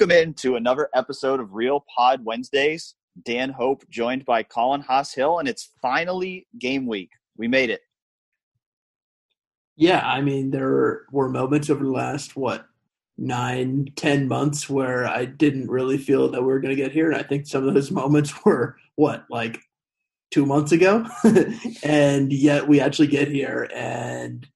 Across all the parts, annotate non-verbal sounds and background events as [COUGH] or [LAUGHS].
Welcome into another episode of Real Pod Wednesdays. Dan Hope joined by Colin Hass-Hill, and it's finally game week. We made it. Yeah, I mean, there were moments over the last, what, nine, ten months where I didn't really feel that we were going to get here. And I think some of those [LAUGHS] moments were, what, like two months ago? [LAUGHS] and yet we actually get here. And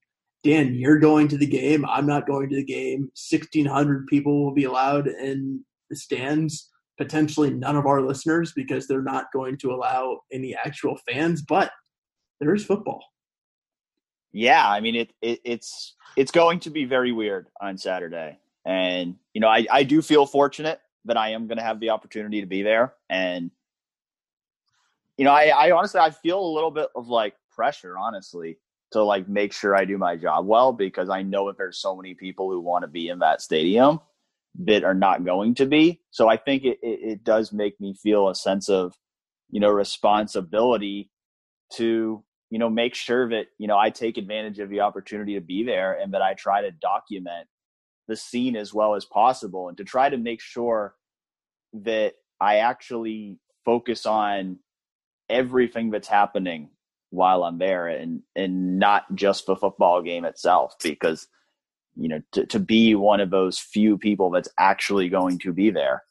Dan, you're going to the game. I'm not going to the game. 1,600 people will be allowed in the stands. Potentially none of our listeners because they're not going to allow any actual fans, but there is football. Yeah, I mean it, it it's it's going to be very weird on Saturday. And you know, I, I do feel fortunate that I am going to have the opportunity to be there. And you know, I, I honestly I feel a little bit of like pressure, honestly, to like make sure I do my job well because I know that there's so many people who want to be in that stadium that are not going to be. So I think it, it, it does make me feel a sense of, you know, responsibility to, you know, make sure that, you know, I take advantage of the opportunity to be there and that I try to document the scene as well as possible and to try to make sure that I actually focus on everything that's happening while I'm there and and not just the football game itself because you know to, to be one of those few people that's actually going to be there.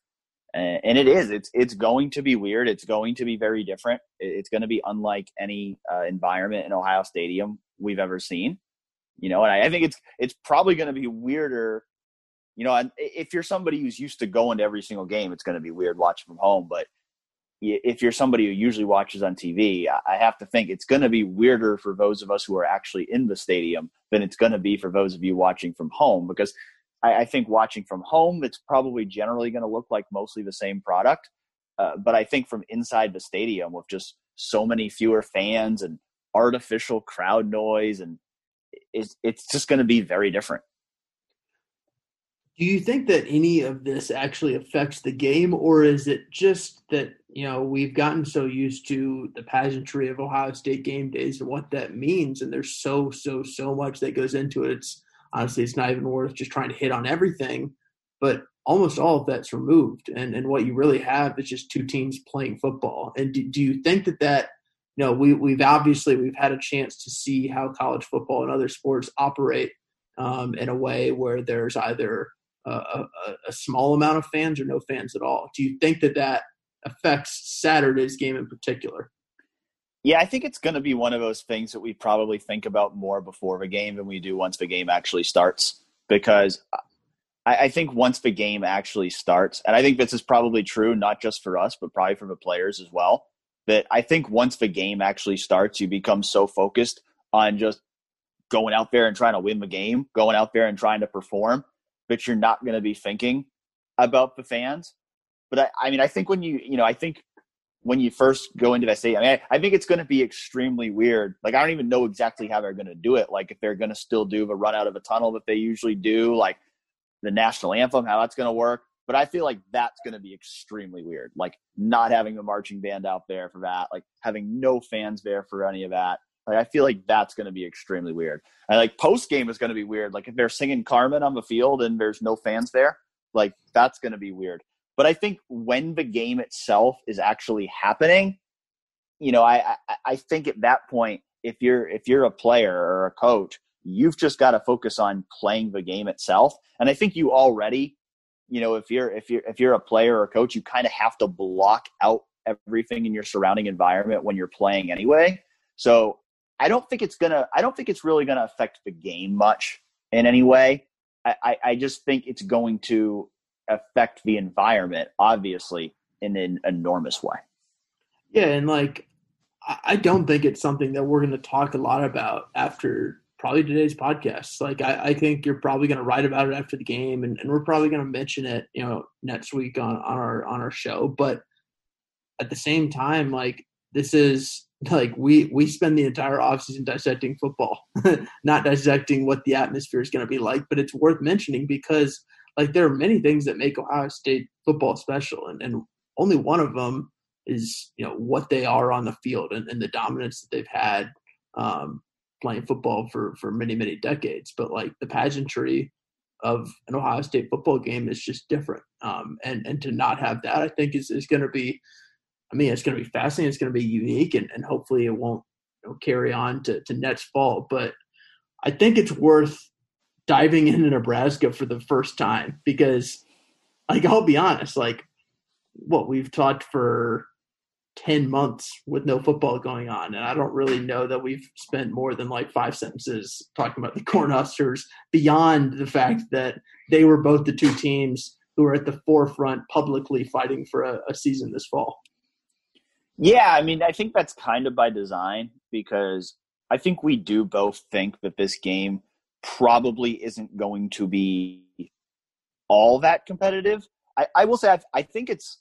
And, and it is it's it's going to be weird. It's going to be very different. It's going to be unlike any uh, environment in ohio stadium we've ever seen. You know and I, I think it's it's probably going to be weirder you know if you're somebody who's used to going to every single game it's going to be weird watching from home but if you're somebody who usually watches on TV, I have to think it's going to be weirder for those of us who are actually in the stadium than it's going to be for those of you watching from home. Because I, I think watching from home, it's probably generally going to look like mostly the same product. Uh, but I think from inside the stadium, with just so many fewer fans and artificial crowd noise, and it's, it's just going to be very different. Do you think that any of this actually affects the game, or is it just that you know we've gotten so used to the pageantry of Ohio State game days and what that means, and there's so so so much that goes into it. It's honestly it's not even worth just trying to hit on everything, but almost all of that's removed, and and what you really have is just two teams playing football. And do, do you think that that you know we we've obviously we've had a chance to see how college football and other sports operate um, in a way where there's either a, a, a small amount of fans or no fans at all. Do you think that that affects Saturday's game in particular? Yeah, I think it's going to be one of those things that we probably think about more before the game than we do once the game actually starts. Because I, I, think once the game actually starts, and I think this is probably true not just for us, but probably for the players as well, that I think once the game actually starts, you become so focused on just going out there and trying to win the game, going out there and trying to perform, but you're not going to be thinking about the fans. But I, I mean, I think when you, you know, I think when you first go into that state, I mean, I, I think it's going to be extremely weird. Like, I don't even know exactly how they're going to do it. Like, if they're going to still do the run out of a tunnel that they usually do, like the national anthem, how that's going to work. But I feel like that's going to be extremely weird. Like, not having the marching band out there for that, like having no fans there for any of that. Like I feel like that's going to be extremely weird. And like post game is going to be weird. Like if they're singing Carmen on the field and there's no fans there, like that's going to be weird. But I think when the game itself is actually happening, you know, I, I I think at that point, if you're if you're a player or a coach, you've just got to focus on playing the game itself. And I think you already, you know, if you're if you're if you're a player or a coach, you kind of have to block out everything in your surrounding environment when you're playing anyway. So I don't think it's gonna. I don't think it's really gonna affect the game much in any way. I, I, I just think it's going to affect the environment, obviously, in an enormous way. Yeah, and like I don't think it's something that we're going to talk a lot about after probably today's podcast. Like I, I think you're probably going to write about it after the game, and, and we're probably going to mention it, you know, next week on on our on our show. But at the same time, like this is like we we spend the entire offseason dissecting football [LAUGHS] not dissecting what the atmosphere is going to be like but it's worth mentioning because like there are many things that make ohio state football special and, and only one of them is you know what they are on the field and, and the dominance that they've had um, playing football for for many many decades but like the pageantry of an Ohio State football game is just different. Um, and and to not have that, I think is is going to be, I mean, it's going to be fascinating. It's going to be unique, and, and hopefully it won't you know, carry on to to next fall. But I think it's worth diving into Nebraska for the first time because, like, I'll be honest, like, what we've talked for 10 months with no football going on. And I don't really know that we've spent more than like five sentences talking about the [LAUGHS] Cornhuskers beyond the fact that they were both the two teams who are at the forefront publicly fighting for a, a season this fall. Yeah, I mean, I think that's kind of by design because I think we do both think that this game probably isn't going to be all that competitive. I, I will say I, I think it's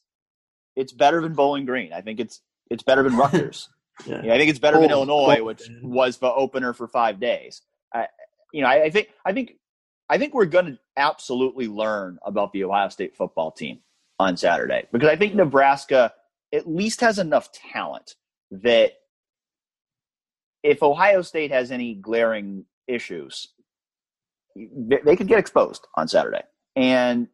it's better than Bowling Green. I think it's it's better than [LAUGHS] Rutgers. yeah. yeah. I think it's better than Illinois, which was the opener for five days. I, you know, I, I think I think I think we're going to absolutely learn about the Ohio State football team on Saturday because I think Nebraska at least has enough talent that if Ohio State has any glaring issues, they could get exposed on Saturday. And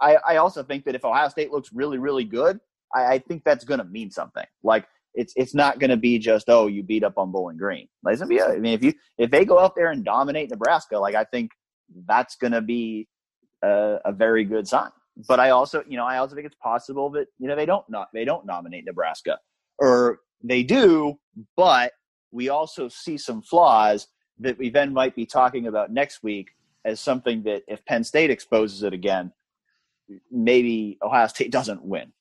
I, I also think that if Ohio State looks really, really good, I, I think that's going to mean something. Like it's it's not going to be just oh you beat up on Bowling Green. Like, I mean, if you if they go out there and dominate Nebraska, like I think that's going to be a, a, very good sign. But I also you know I also think it's possible that you know they don't not they don't nominate Nebraska or they do, but we also see some flaws that we then might be talking about next week as something that if Penn State exposes it again, maybe Ohio State [LAUGHS] doesn't win.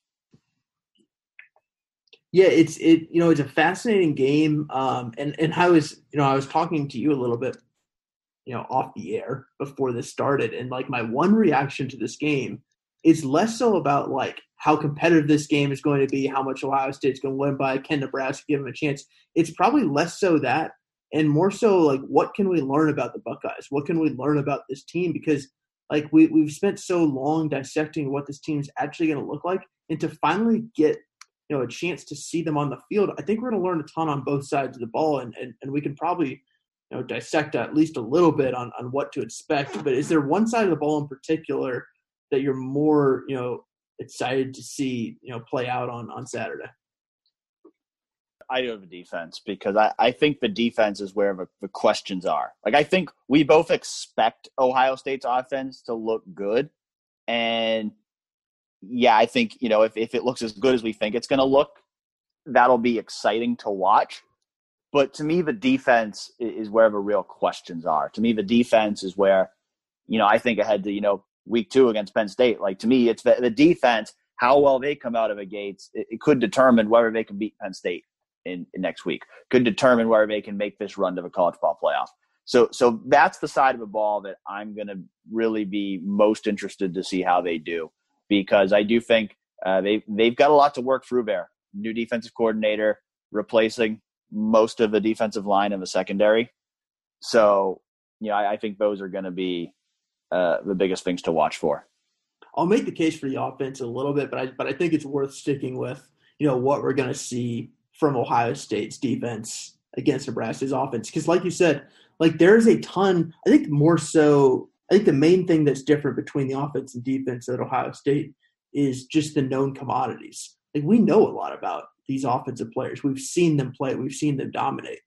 Yeah, it's it you know it's a fascinating game, um, and and I was you know I was talking to you a little bit, you know, off the air before this started, and like my one reaction to this game is less so about like how competitive this game is going to be, how much Ohio State's going to win by, can Nebraska give them a chance? It's probably less so that, and more so like what can we learn about the Buckeyes? What can we learn about this team? Because like we we've spent so long dissecting what this team is actually going to look like, and to finally get you know a chance to see them on the field, I think we're going to learn a ton on both sides of the ball, and and, and we can probably you know dissect at least a little bit on on what to expect. But is there one side of the ball in particular that you're more you know excited to see you know play out on on Saturday? I do have a defense because I, I think the defense is where the, the questions are. Like I think we both expect Ohio State's offense to look good. And yeah, I think, you know, if, if it looks as good as we think it's gonna look, that'll be exciting to watch. But to me, the defense is where the real questions are. To me, the defense is where, you know, I think ahead to, you know, week two against Penn State. Like to me, it's the, the defense, how well they come out of the gates, it could determine whether they can beat Penn State in, in next week could determine whether they can make this run to the college ball playoff. So, so that's the side of the ball that I'm going to really be most interested to see how they do, because I do think uh, they they've got a lot to work through there. New defensive coordinator, replacing most of the defensive line in the secondary. So, you know, I, I think those are going to be uh, the biggest things to watch for. I'll make the case for the offense a little bit, but I but I think it's worth sticking with. You know what we're going to see from Ohio State's defense against Nebraska's offense. Because, like you said, like there's a ton. I think more so. I think the main thing that's different between the offense and defense at Ohio State is just the known commodities. Like we know a lot about these offensive players. We've seen them play. We've seen them dominate.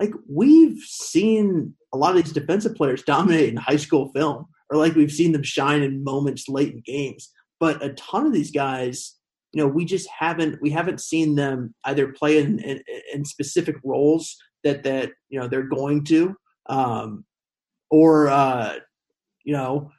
Like we've seen a lot of these defensive players dominate in high school film, or like we've seen them shine in moments late in games. But a ton of these guys you know we just haven't we haven't seen them either play in, in, in specific roles that that you know they're going to um, or uh, you know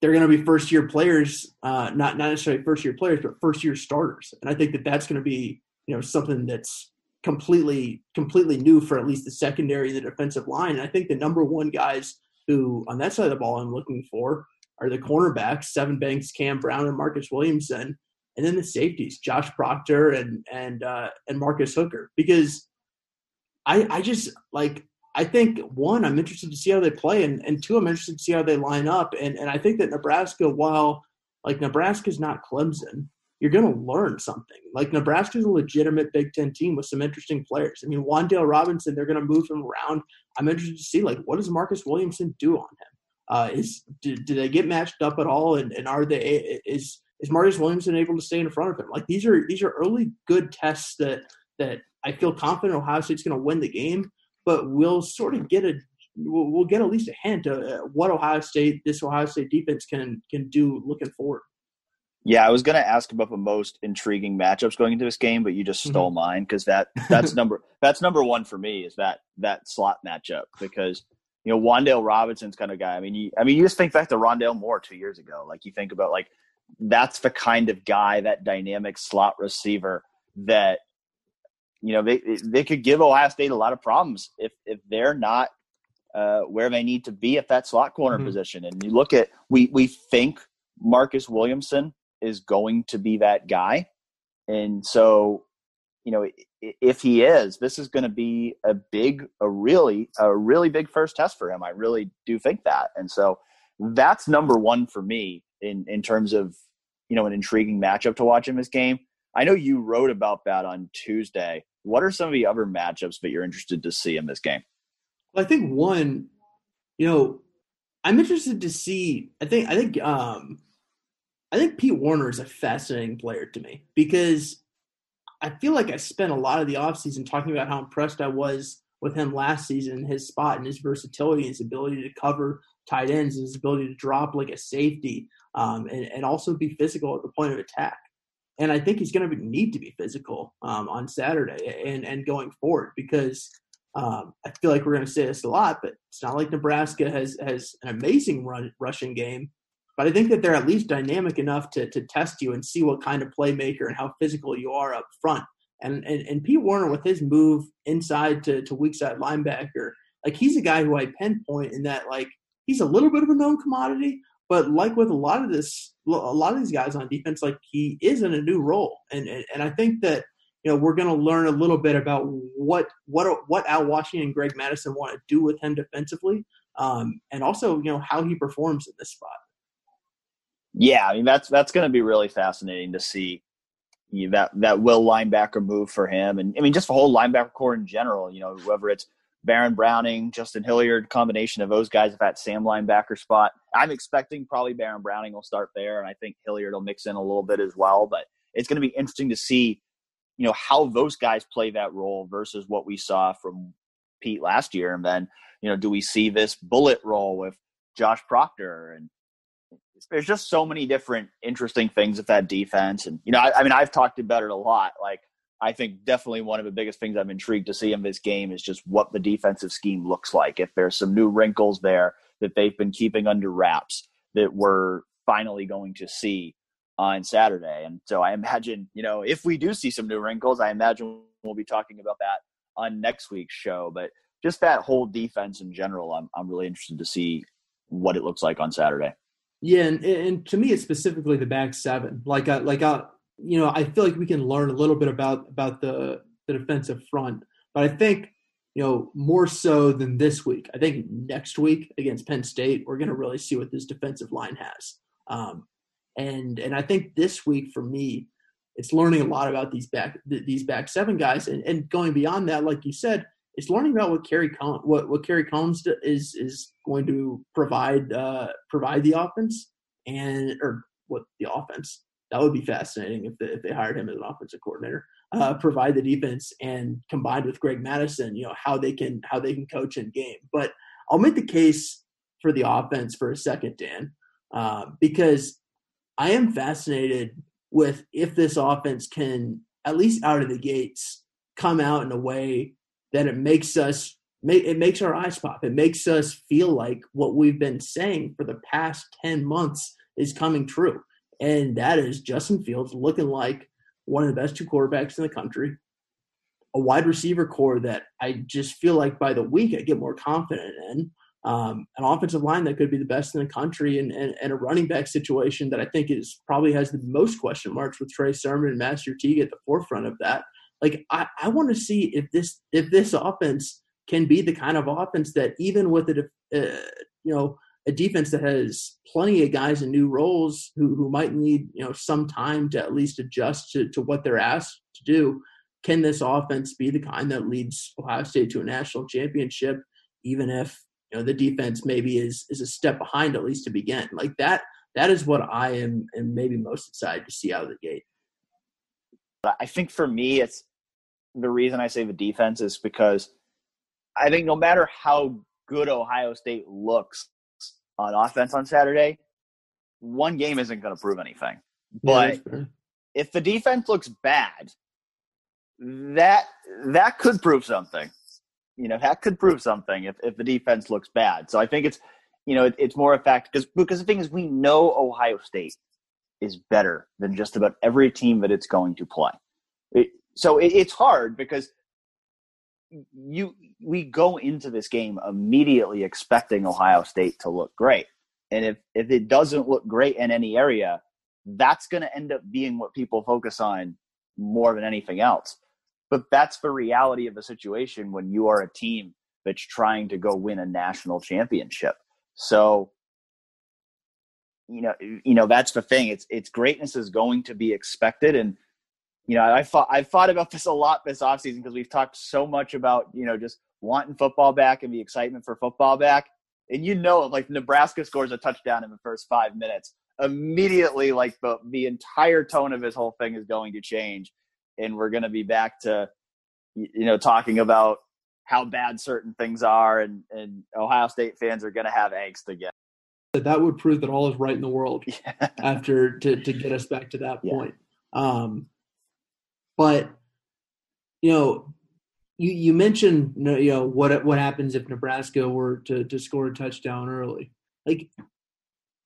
they're going to be first year players uh, not not necessarily first year players but first year starters. And i think that that's going to be you know something that's completely completely new for at least the secondary the defensive line. And i think the number one guys who on that side of the ball i'm looking for are the cornerbacks Sevyn Banks cam brown and marcus williamson and then the safeties, Josh Proctor and and uh, and Marcus Hooker, because I I just like I think one I'm interested to see how they play, and and two I'm interested to see how they line up, and and I think that Nebraska, while like Nebraska's not Clemson, you're going to learn something. Like Nebraska's a legitimate Big Ten team with some interesting players. I mean, Wan'Dale Robinson, they're going to move him around. I'm interested to see like what does Marcus Williamson do on him. Uh, is do, do, they get matched up at all? And, and are they is is Marcus Williamson able to stay in front of him? Like these are these are early good tests that that I feel confident Ohio State's going to win the game, but we'll sort of get a we'll, we'll get at least a hint of what Ohio State this Ohio State defense can can do looking forward. Yeah, I was going to ask about the most intriguing matchups going into this game, but you just stole mm-hmm. mine because that that's [LAUGHS] number that's number one for me is that that slot matchup because you know Wan'Dale Robinson's kind of guy. I mean, you, I mean, you just think back to Rondale Moore two years ago. Like you think about like that's the kind of guy, that dynamic slot receiver that you know they they could give Ohio State a lot of problems if if they're not uh, where they need to be at that slot corner mm-hmm. position. And you look at we we think Marcus Williamson is going to be that guy. And so, you know, if he is, this is going to be a big, a really, a really big first test for him. I really do think that. And so that's number one for me in, in terms of, you know, an intriguing matchup to watch in this game. I know you wrote about that on Tuesday. What are some of the other matchups that you're interested to see in this game? Well, I think one, you know, I'm interested to see. I think I think um, I think Pete Werner is a fascinating player to me because I feel like I spent a lot of the offseason talking about how impressed I was with him last season, his spot and his versatility, his ability to cover tight ends, his ability to drop like a safety, um, and, and also be physical at the point of attack. And I think he's going to need to be physical um, on Saturday and, and going forward because um, I feel like we're going to say this a lot, but it's not like Nebraska has has an amazing run, rushing game. But I think that they're at least dynamic enough to, to test you and see what kind of playmaker and how physical you are up front. And, and, and Pete Werner with his move inside to, to weak side linebacker, like he's a guy who I pinpoint in that like he's a little bit of a known commodity, but like with a lot of this, a lot of these guys on defense, like he is in a new role, and and, and I think that you know we're going to learn a little bit about what what what Al Washington and Greg Mattison want to do with him defensively, um, and also you know how he performs in this spot. Yeah, I mean that's that's going to be really fascinating to see you know, that that will linebacker move for him, and I mean just the whole linebacker core in general. You know, whether it's Baron Browning, Justin Hilliard, combination of those guys at that Sam linebacker spot. I'm expecting probably Baron Browning will start there, and I think Hilliard will mix in a little bit as well. But it's going to be interesting to see, you know, how those guys play that role versus what we saw from Pete last year, and then you know, do we see this bullet role with Josh Proctor and there's just so many different interesting things with that defense. And, you know, I, I, mean, I've talked about it a lot. Like, I think definitely one of the biggest things I'm intrigued to see in this game is just what the defensive scheme looks like. If there's some new wrinkles there that they've been keeping under wraps that we're finally going to see on Saturday. And so I imagine, you know, if we do see some new wrinkles, I imagine we'll be talking about that on next week's show. But just that whole defense in general, I'm, I'm really interested to see what it looks like on Saturday. Yeah, and, and to me, it's specifically the back seven. Like, I, like, I, you know, I feel like we can learn a little bit about about the the defensive front, but I think, you know, more so than this week. I think next week against Penn State, we're going to really see what this defensive line has. Um, and and I think this week for me, it's learning a lot about these back these back seven guys, and and going beyond that, like you said, it's learning about what Kerry Col- what what Kerry Collins is is going to provide uh, provide the offense and or what the offense that would be fascinating if they, if they hired him as an offensive coordinator. Uh, provide the defense and combined with Greg Mattison, you know how they can how they can coach in game. But I'll make the case for the offense for a second, Dan, uh, because I am fascinated with if this offense can at least out of the gates come out in a way that it makes us it makes our eyes pop. It makes us feel like what we've been saying for the past 10 months is coming true. And that is Justin Fields looking like one of the best two quarterbacks in the country, a wide receiver core that I just feel like by the week I get more confident in, um, an offensive line that could be the best in the country, and, and, and, a running back situation that I think is probably has the most question marks with Trey Sermon and Master Teague at the forefront of that. Like I, I want to see if this if this offense can be the kind of offense that even with a uh, you know a defense that has plenty of guys in new roles who who might need you know some time to at least adjust to to what they're asked to do. Can this offense be the kind that leads Ohio State to a national championship, even if you know the defense maybe is is a step behind at least to begin. Like that that is what I am am maybe most excited to see out of the gate. I think for me, it's the reason I say the defense is because I think no matter how good Ohio State looks on offense on Saturday, one game isn't going to prove anything. But yeah, if the defense looks bad, that that could prove something. You know, that could prove something if, if the defense looks bad. So I think it's you know it, it's more a fact because because the thing is we know Ohio State is better than just about every team that it's going to play. It, so it, it's hard because you we go into this game immediately expecting Ohio State to look great. And if if it doesn't look great in any area, that's going to end up being what people focus on more than anything else. But that's the reality of a situation when you are a team that's trying to go win a national championship. So you know, you know that's the thing. It's it's greatness is going to be expected, and you know I thought I've thought about [LAUGHS] this a lot this offseason because we've talked so much about you know just wanting football back and the excitement for football back, and you know like Nebraska scores a touchdown in the first five minutes, immediately like the the entire tone of his whole thing is going to change, and we're going to be back to you know talking about how bad certain things are, and and Ohio State fans are going to have angst again. That would prove that all is right in the world [LAUGHS] yeah. after to to get us back to that point. Yeah. Um, but you know, you you mentioned you know what what happens if Nebraska were to to score a touchdown early. Like,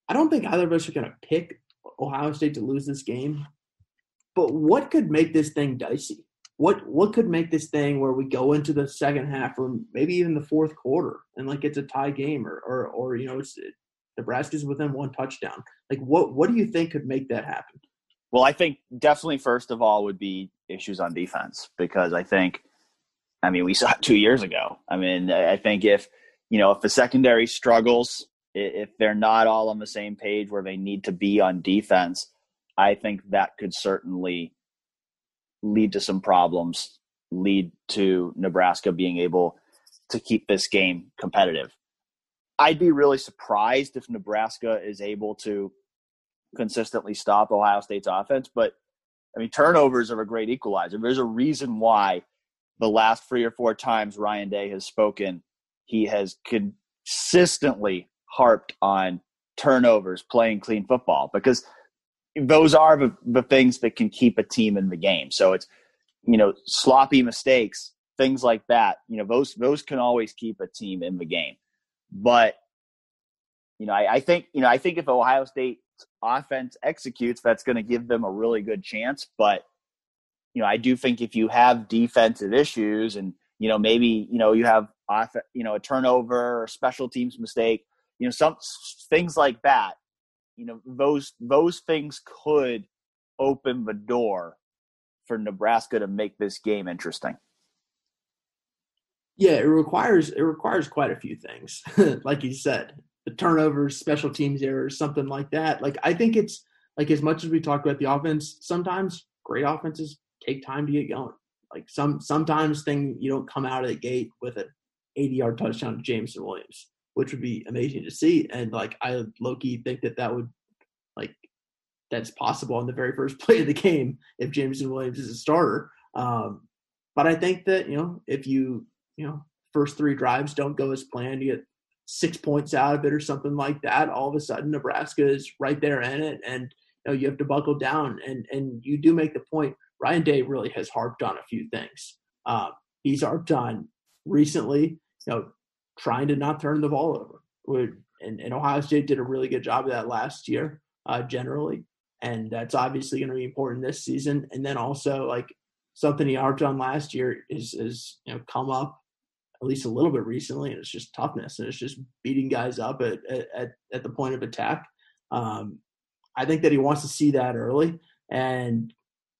I don't think either of us are going to pick Ohio State to lose this game. But what could make this thing dicey? what what could make this thing where we go into the second half or maybe even the fourth quarter and like it's a tie game or or, or you know it's it, Nebraska's within one touchdown. Like what what do you think could make that happen? Well, I think definitely first of all would be issues on defense because I think I mean we saw it 2 years ago. I mean I think if you know if the secondary struggles if they're not all on the same page where they need to be on defense, I think that could certainly lead to some problems, lead to Nebraska being able to keep this game competitive. I'd be really surprised if Nebraska is able to consistently stop Ohio State's offense, but I mean, turnovers are a great equalizer. There's a reason why the last three or four times Ryan Day has spoken, he has consistently harped on turnovers, playing clean football, because those are the, the things that can keep a team in the game. So it's, you know, sloppy mistakes, things like that. You know, those those can always keep a team in the game. But you know, I, I think you know, I think if Ohio State offense executes, that's going to give them a really good chance. But you know, I do think if you have defensive issues and you know maybe you know you have off you know a turnover or special teams mistake, you know some things like that you know those those things could open the door for Nebraska to make this game interesting. Yeah, it requires it requires quite a few things. [LAUGHS] like you said, turnovers, special teams errors, something like that. Like I think it's like as much as we talk about the offense, sometimes great offenses take time to get going. Like some sometimes thing you don't come out of the gate with an 80 yard touchdown to Jameson Williams which would be amazing to see. And like I low key think that that would like that's possible on the very first [LAUGHS] play of the game if Jameson Williams is a starter. Um, but I think that you know if you you know first three drives don't go as planned, you get six points out of it or something like that. All of a sudden, Nebraska is right there in it, and you know you have to buckle down. And and you do make the point. Ryan Day really has harped on a few things. Um, he's harped on recently, you know, trying to not turn the ball over. And, and Ohio State did a really good job of that last year, uh, generally. And that's obviously going to be important this season. And then also, like something he harped on last year is, is you know, come up at least a little bit recently, and it's just toughness and it's just beating guys up at at, at the point of attack. Um, I think that he wants to see that early, and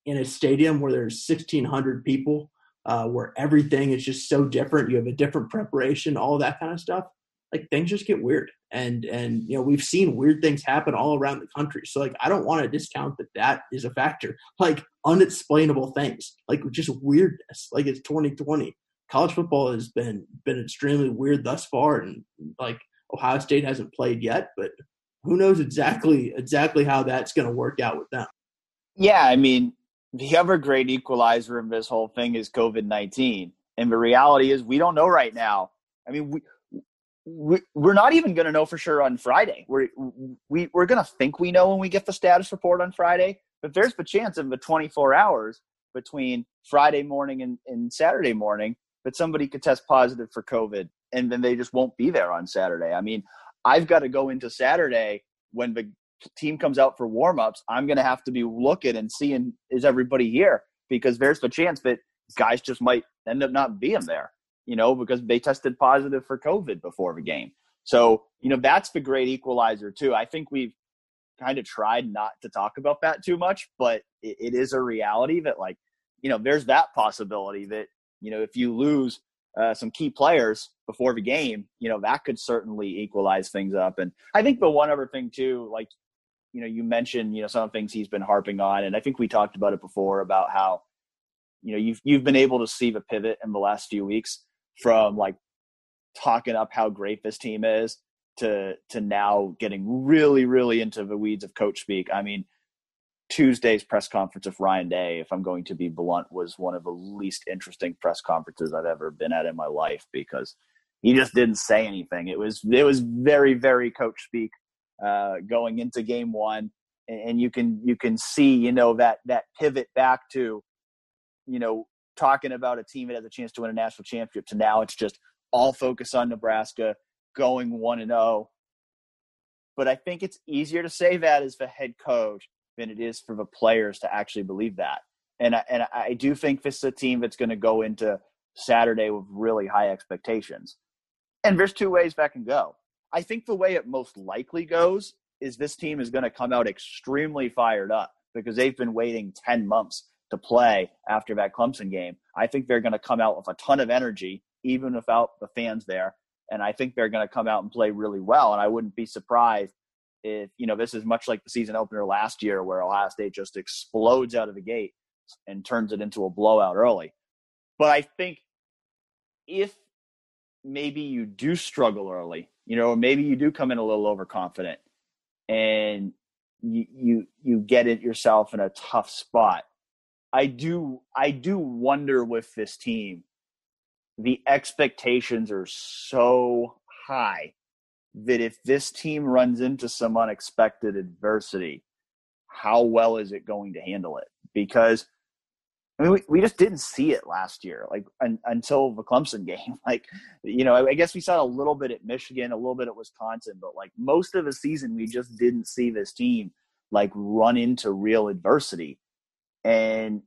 in a stadium where there's 1,600 people uh, where everything is just so different. You have a different preparation, all that kind of stuff. Like things just get weird, and and you know we've seen weird things happen all around the country. So like I don't want to discount that that is a factor. Like unexplainable things, like just weirdness. Like it's 2020. College football has been been extremely weird thus far, and like Ohio State hasn't played yet, but who knows exactly exactly how that's going to work out with them. Yeah, I mean, the other great equalizer in this whole thing is COVID nineteen, and the reality is we don't know right now. I mean, we. We, we're not even going to know for sure on Friday. We're we, we're going to think we know when we get the status report on Friday, but there's the chance in the 24 hours between Friday morning and, and Saturday morning that somebody could test positive for COVID and then they just won't be there on Saturday. I mean, I've got to go into Saturday when the team comes out for warmups. I'm going to have to be looking and seeing is everybody here because there's the chance that guys just might end up not being there, you know, because they tested positive for COVID before the game. So, you know, that's the great equalizer too. I think we've kind of tried not to talk about that too much, but it, it is a reality that like, you know, there's that possibility that you know, if you lose uh, some key players before the game, you know, that could certainly equalize things up. And I think the one other thing too, like, you know, you mentioned, you know, some things he's been harping on, and I think we talked about it before about how, you know, you've you've been able to see the pivot in the last few weeks from like talking up how great this team is to to now getting really really into the weeds of coach speak. I mean, Tuesday's press conference of Ryan Day, if I'm going to be blunt, was one of the least interesting press conferences I've ever been at in my life because he just didn't say anything. It was it was very very coach speak uh, going into game one, and you can you can see you know that that pivot back to you know talking about a team that has a chance to win a national championship to now it's just all focus on Nebraska going one and zero. Oh. But I think it's easier to say that as the head coach than it is for the players to actually believe that. And I, and I do think this is a team that's going to go into Saturday with really high expectations. And there's two ways that can go. I think the way it most likely goes is this team is going to come out extremely fired up because they've been waiting 10 months to play after that Clemson game. I think they're going to come out with a ton of energy, even without the fans there. And I think they're going to come out and play really well. And I wouldn't be surprised if you know this is much like the season opener last year where Ohio State just explodes out of the gate and turns it into a blowout early. But I think if maybe you do struggle early, you know, maybe you do come in a little overconfident and you you you get it yourself in a tough spot. I do I do wonder with this team the expectations are so high that if this team runs into some unexpected adversity, how well is it going to handle it? Because I mean, we, we just didn't see it last year, like un, until the Clemson [LAUGHS] game. Like, you know, I, I guess we saw a little bit at Michigan, a little bit at Wisconsin, but like most of the season, we just didn't see this team like run into real adversity. And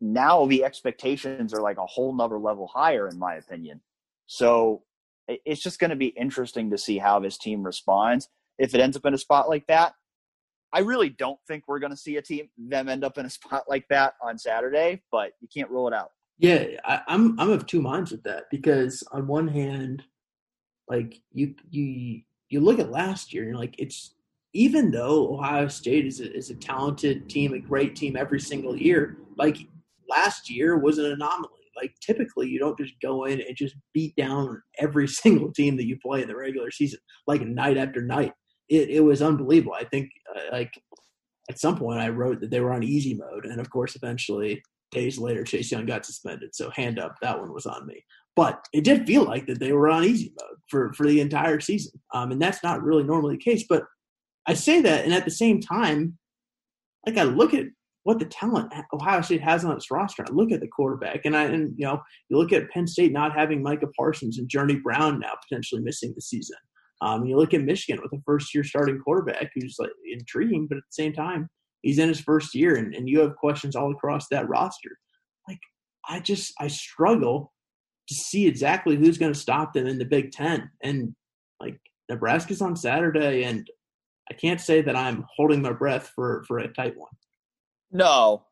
now the expectations are like a whole nother level higher, in my opinion. So it's just going to be interesting to see how this team responds. If it ends up in a spot like that, I really don't think we're going to see a team them end up in a [LAUGHS] spot like that on Saturday, but you can't rule it out. Yeah, I, I'm I'm of two minds with that because on one hand, like you you you look at last year, and like it's even though Ohio State is a, is a talented team, a great team every single year, like last year was an anomaly like typically you don't just go in and just beat down every [LAUGHS] single team that you play in the regular season like night after night. It it was unbelievable. I think uh, like at some point I wrote that they were on easy mode, and of course eventually days later Chase Young got suspended. So hand up, that one was on me. But it did feel like that they were on easy mode for for the entire season, um, and that's not really normally the case. But I say that, and at the same time, like I look at what the talent Ohio State has on its roster. Look at the quarterback, and I and you know you look at Penn State not having Micah Parsons and Journey Brown now potentially missing the season. Um, you look at Michigan with a first year starting quarterback who's like intriguing, but at the same time he's in his first year, and, and you have questions all across that roster. Like I just I struggle to see exactly who's going to stop them in the Big Ten, and like Nebraska's on Saturday, and I can't say that I'm holding my breath for for a tight one. No,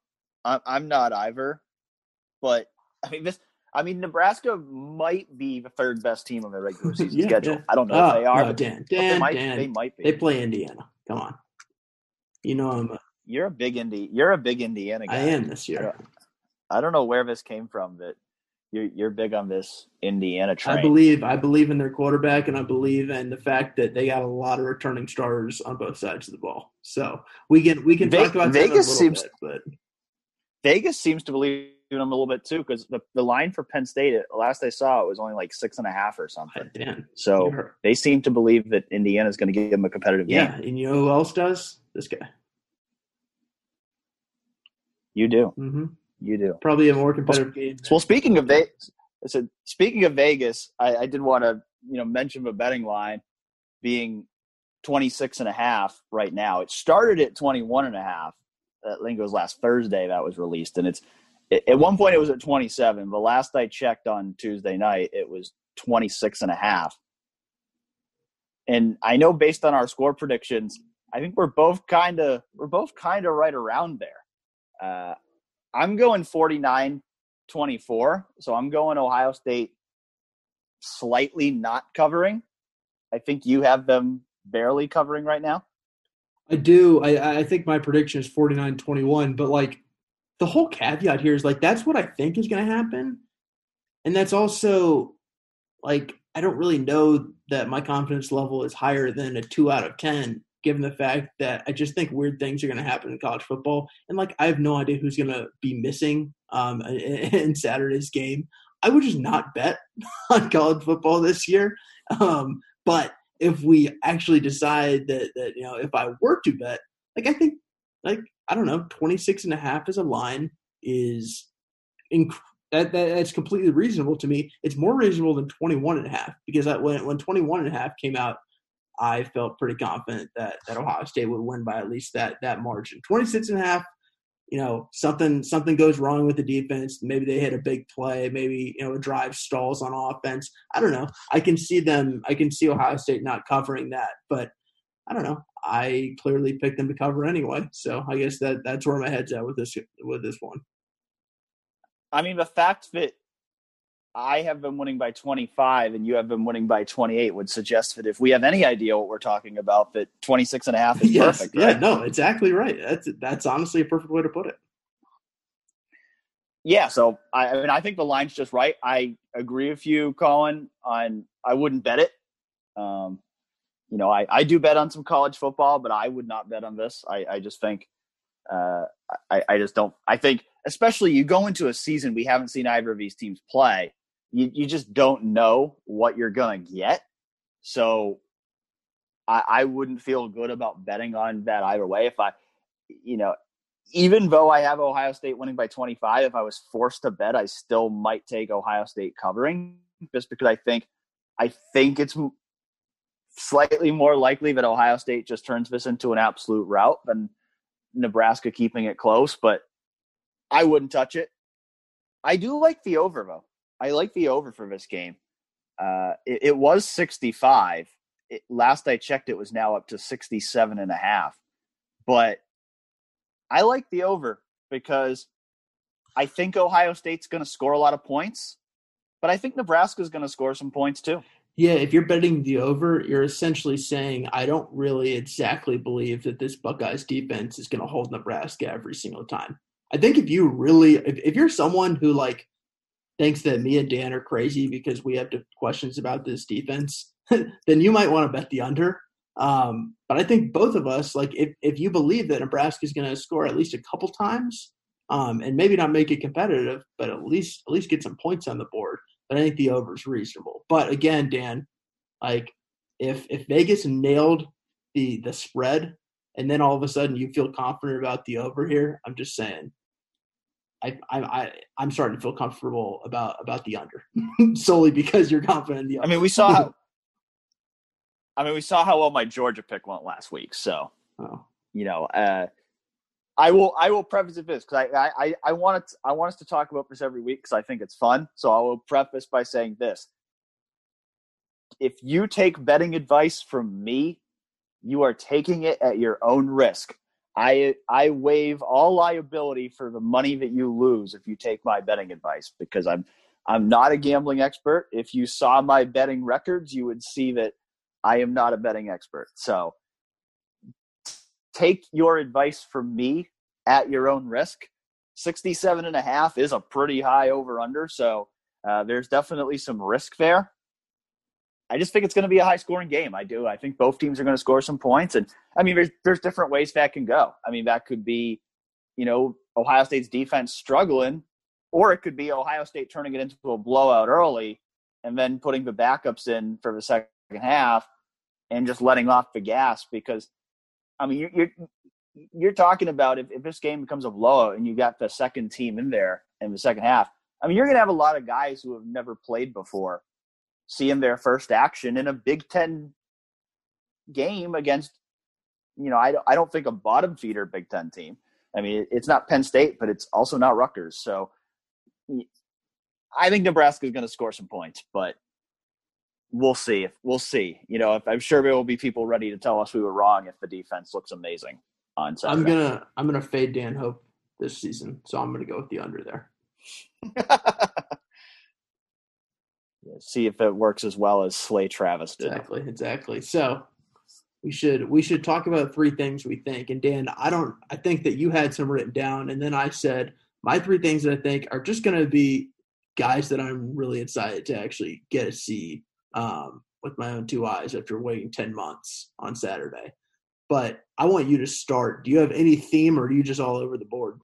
I'm I'm not either. But I mean this. I mean Nebraska might be the third best team on the regular [LAUGHS] season yeah, schedule. I don't know oh, if they oh, are. No, Dan, Dan, they might, Dan, they might be. They play Indiana. Come on, you know I'm. A, you're a big Indy. You're a big Indiana guy. I am this year. I don't, I don't know where this came from, but you're you're big on this Indiana train. I believe I believe in their quarterback, and I believe in the fact that they got a lot of returning starters on both sides of the ball. So we can we can Ve- talk about Vegas seems- bit, but Vegas seems to believe in them a little bit too because the, the line for Penn State, at last I saw, it was only like six and a half or something. So you're- they seem to believe that Indiana's going to give them a competitive game. yeah, and you know who else does? This guy. You do, hmm you do. Probably a more competitive game. Well, speaking of Vegas, so speaking of Vegas, I, I did want to you know mention the betting line being 26 and a half right now. It started at 21 and a half. I think it was last Thursday that was released, and it's at one point it was at 27. The last I checked on Tuesday night, it was 26 and a half. And I know based on our score predictions, I think we're both kind of we're both kind of right around there. Uh, I'm going 49 24. So I'm going Ohio State slightly not covering. I think you have them barely covering right now. I do. I I think my prediction is 49-21, but like the whole caveat here is like that's what I think is going to happen. And that's also like I don't really know that my confidence level is higher than a 2 out of 10 given the fact that I just think weird things are going to happen in college football and like I have no idea who's going to be missing um [LAUGHS] in Saturday's game. I would just not bet [LAUGHS] on college football this year. Um but if we actually decide that that you know if I were to bet, like I think like I don't know, 26 and a half as a line is inc- that, that that's completely reasonable to me. It's more reasonable than 21 and a half because I, when when 21 and a half came out, I felt pretty confident that that Ohio State would win by at least that that margin. 26 and a half you know something something goes wrong with the defense. Maybe they hit a big play. Maybe you know a drive stalls on offense. I don't know. I can see them i can see ohio state not covering that but i don't know. I clearly picked them to cover anyway so i guess that that's where my head's at with this with this one. I mean, the fact that I have been winning by 25 and you have been winning by 28 would suggest that if we have any idea what we're talking about, that 26 and a half is yes perfect. yeah no exactly right that's that's honestly a perfect way to put it Yeah, so I, I mean, I think the line's just right. I agree with you, Colin. On I wouldn't bet it. Um, you know, I, I do bet on some college football, but I would not bet on this. I, I just think, uh, I, I just don't. I think, especially you go into a season we haven't seen either of these teams play. You you just don't know what you're gonna get. So, I, I wouldn't feel good about betting on that either way. If I, you know, even though I have Ohio State winning by 25, if I was forced to bet, I still might take Ohio State covering just because I think I think it's slightly more likely that Ohio State just turns this into an absolute rout than Nebraska keeping it close, but I wouldn't touch it. I do like the over though. I like the over for this game. Uh, it, it was 65. It, last I checked, it was now up to 67 and a half. But I like the over because I think Ohio State's going to score a lot of points, but I think Nebraska's going to score some points too. Yeah, if you're betting the over, you're essentially saying I don't really exactly believe that this Buckeyes defense is going to hold Nebraska every single time. I think if you really, if, if you're someone who like thinks that me and Dan are crazy because we have questions about this defense, [LAUGHS] then you might want to bet the under. Um, but I think both of us, like, if if you believe that Nebraska is going to score at least a couple times, um, and maybe not make it competitive, but at least at least get some points on the board, then I think the over is reasonable. But again, Dan, like, if if Vegas nailed the the spread, and then all of a sudden you feel confident about the over here, I'm just saying. I, I, I, I'm starting to feel comfortable about about the under [LAUGHS] solely because you're confident in the I mean, we saw. How, [LAUGHS] I mean, we saw how well my Georgia pick went last week. So oh. you know, uh, I will I will preface it this because I, I I want it, I want us to talk about this every week because I think it's fun. So I will preface by saying this: if you take betting advice from me, you are taking it at your own risk. I I waive all liability for the money that you lose if you take my betting advice because I'm I'm not a gambling expert. If you saw my betting records, you would see that I am not a betting expert. So take your advice from me at your own risk. 67 and a half is a pretty high over under. So Uh, there's definitely some risk there. I just think it's going to be a high scoring game. I do. I think both teams are going to score some points. And I mean, there's, there's different ways that can go. I mean, that could be, you know, Ohio State's defense struggling, or it could be Ohio State turning it into a blowout early and then putting the backups in for the second half and just letting off the gas because, I mean, you're, you're, you're talking about if, if this game becomes a blowout and you got the second team in there in the second half, I mean, you're going to have a lot of guys who have never played before seeing their first action in a Big Ten game against, you know, I, I don't think a bottom feeder Big Ten team. I mean, it's not Penn State, but it's also not Rutgers. So I think Nebraska is going to score some points, but we'll see. If we'll see, you know, if, I'm sure there will be people ready to tell us we were wrong if the defense looks amazing on Saturday. I'm gonna I'm gonna fade Dan Hope this season, so I'm gonna go with the under there. [LAUGHS] see if it works as well as Slay Travis did. Exactly, exactly. So we should we should talk about three things we think. And Dan, I don't I think that you had some written down, and then I said my three things that I think are just going to be guys that I'm really excited to actually get to see um, with my own two eyes after waiting ten months on Saturday. But I want you to start. Do you have any theme, or are you just all over the board?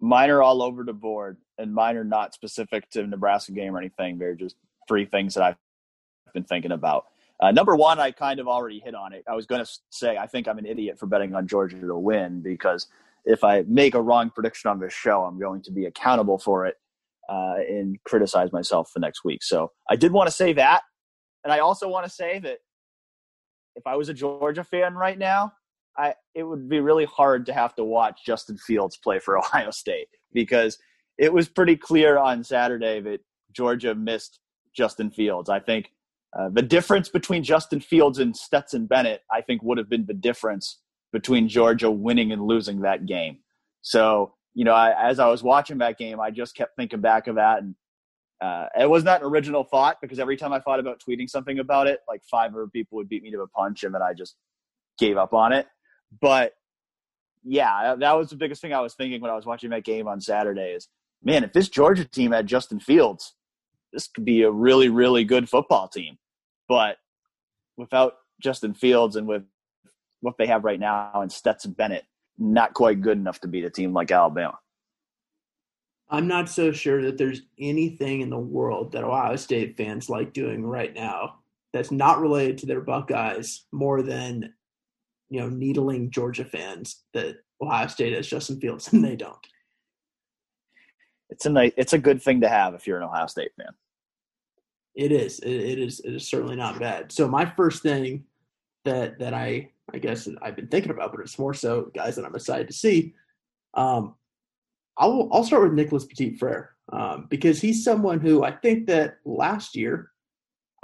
Mine are all over the board, and mine are not specific to Nebraska game or anything. They're just three things that I've been thinking about. Uh, number one, I kind of already hit on it. I was going to say I think I'm an idiot for betting on Georgia to win because if I make a wrong prediction on this show, I'm going to be accountable for it uh, and criticize myself the next week. So I did want to say that, and I also want to say that if I was a Georgia fan right now, I it would be really hard to have to watch Justin Fields play for [LAUGHS] Ohio State because it was pretty clear on Saturday that Georgia missed Justin Fields. I think uh, the difference between Justin Fields and Stetson Bennett, I think, would have been the difference between Georgia winning and losing that game. So, you know, I, as I was watching that game, I just kept thinking back of that. And uh, it was not an original thought because every time I thought about tweeting something about it, like five other people would beat me to a punch and then I just gave up on it. But yeah, that was the biggest thing I was thinking when I was watching that game on Saturday is, man, if this Georgia team had Justin Fields, this could be a really, really good football team. But without Justin Fields and with what they have right now and Stetson Bennett, not quite good enough to beat a team like Alabama. I'm not so sure that there's anything in the world that Ohio State fans like doing right now that's not related to their Buckeyes more than you know needling Georgia fans that Ohio State has Justin Fields and they don't it's a nice, it's a good thing to have if you're an Ohio State fan. It is. It, it is. It is certainly not bad. So my first thing that that I I guess I've been thinking about, but it's more so guys that I'm excited to see. Um, I'll I'll start with Nicholas Petit Frere um, because he's someone who I think that last year.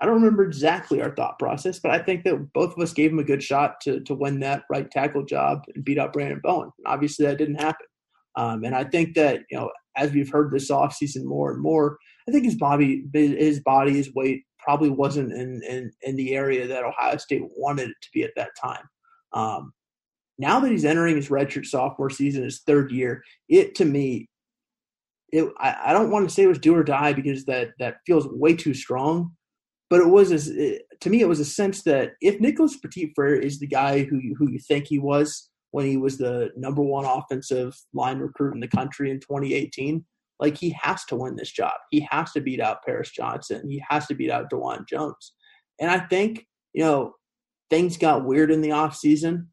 I don't remember exactly our thought process, but I think that both of us gave him a good shot to to win that right tackle job and beat out Branden Bowen. Obviously, that didn't happen. Um, and I think that you know as we've heard this offseason more and more, I think his body, his body, his weight probably wasn't in, in, in the area that Ohio State wanted it to be at that time. Um, now that he's entering his redshirt sophomore season, his third year, it to me, it I, I don't want to say it was do or die because that that feels way too strong, but it was a, it, to me it was a sense that if Nicholas Petit Frere is the guy who you, who you think he was, when he was the number one offensive line recruit in the country in 2018. Like he has to win this job. He has to beat out Paris Johnson. He has to beat out Dawand Jones. And I think, you know, things got weird in the offseason.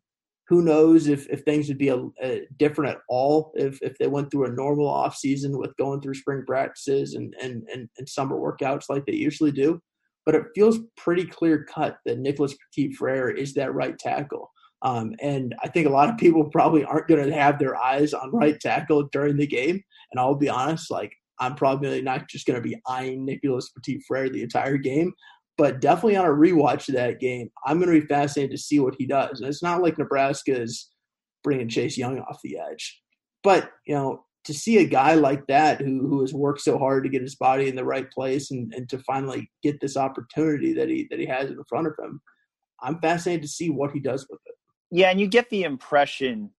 Who knows if, if things would be a, a different at all if, if they went through a normal off season with going through spring practices and, and, and, and summer workouts like they usually do. But it feels pretty clear cut that Nicholas Petit Frere is that right tackle. Um, and I think a lot of people probably aren't going to have their eyes on right tackle during the game. And I'll be honest, like I'm probably not just going to be eyeing Nicholas Petit Frere the entire game, but definitely on a rewatch of that game, I'm going to be fascinated to see what he does. And it's not like Nebraska is bringing Chase Young off the edge, but you know, to see a guy like that who who has worked so hard to get his body in the right place and, and to finally get this opportunity that he that he has in front of him, I'm fascinated to see what he does with it. Yeah, and you get the impression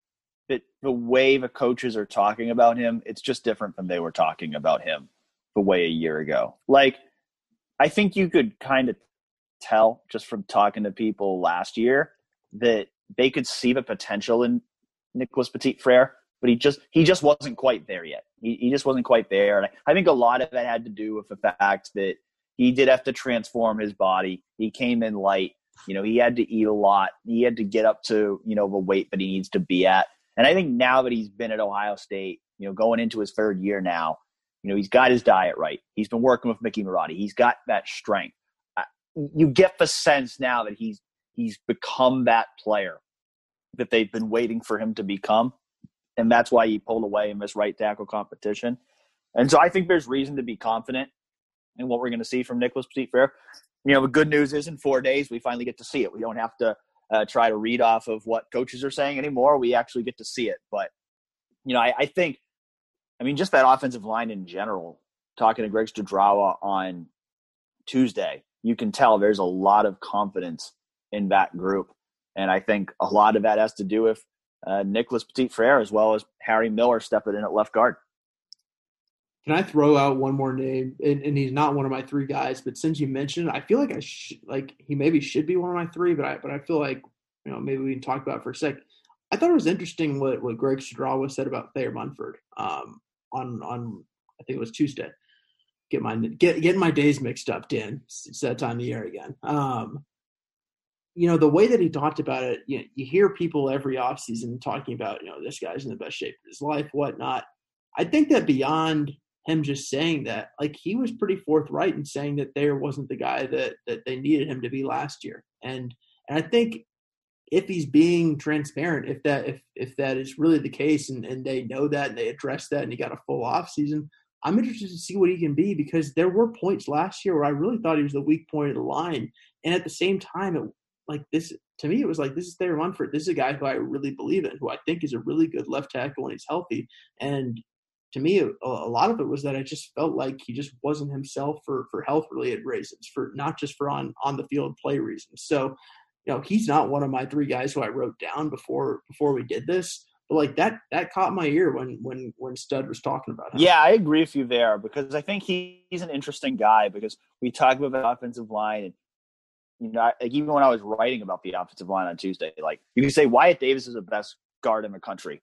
that the way the coaches are talking about him, it's just different than they were talking about him the way a year ago. Like, I think you could kind of tell just from talking to people last year that they could see the potential in Nicholas Petit Frere, but he just he just wasn't quite there yet. He, he just wasn't quite there, and I, I think a lot of that had to do with the fact that he did have to transform his body. He came in light. You know, he had to eat a lot. He had to get up to you know the weight that he needs to be at. And I think now that he's been at Ohio State, you know, going into his third year now, you know, he's got his diet right. He's been working with Mickey Marotti. He's got that strength. You get the sense now that he's he's become that player that they've been waiting for him to become, and that's why he pulled away in this right tackle competition. And so I think there's reason to be confident in what we're going to see from Nicholas Petit Frere. You know, the good news is in four days we finally get to see it. We don't have to uh, try to read off of what coaches are saying anymore. We actually get to see it. But you know, I, I think I mean, just that offensive line in general, talking to Greg Studrawa on Tuesday, you can tell there's a lot of confidence in that group. And I think a lot of that has to do with uh, Nicholas Petit Frere as well as Harry Miller stepping in at left guard. Can I throw out one more name? And, and, he's not one of my three guys, but since you mentioned, I feel like I sh- like he maybe should be one of my three, but I but I feel like you know maybe we can talk about for a sec. I thought it was interesting what what Greg Studrawa said about Thayer Munford. Um, on on I think it was Tuesday. Get my get getting my days mixed up, Dan. It's that time of year again. Um, you know the way that he talked about it. You, know, you hear people every offseason talking about you know this guy's in the best shape of his life, whatnot. I think that beyond him just saying that, like he was pretty forthright in saying that there wasn't the guy that that they needed him to be last year, and and I think if he's being transparent, if that if if that is really the case and, and they know that and they address that and he got a full off season, I'm interested to see what he can be because there were points last year where I really thought he was the weak point of the line. And at the same time, it like this to me, it was like this is Thayer Munford. This is a guy who I really believe in, who I think is a really good left tackle when he's healthy. And to me, a, a lot of it was that I just felt like he just wasn't himself for for health related reasons, for not just for on on the field play reasons. So you know, he's not one of my three guys who I wrote down before before we did this. But like that that caught my ear when when when Stud was talking about him. Yeah, I agree with you there because I think he, he's an interesting guy because we talk about the offensive line and you know, like even when I was writing about the offensive line on Tuesday, like you can say Wyatt Davis is the best guard in the country.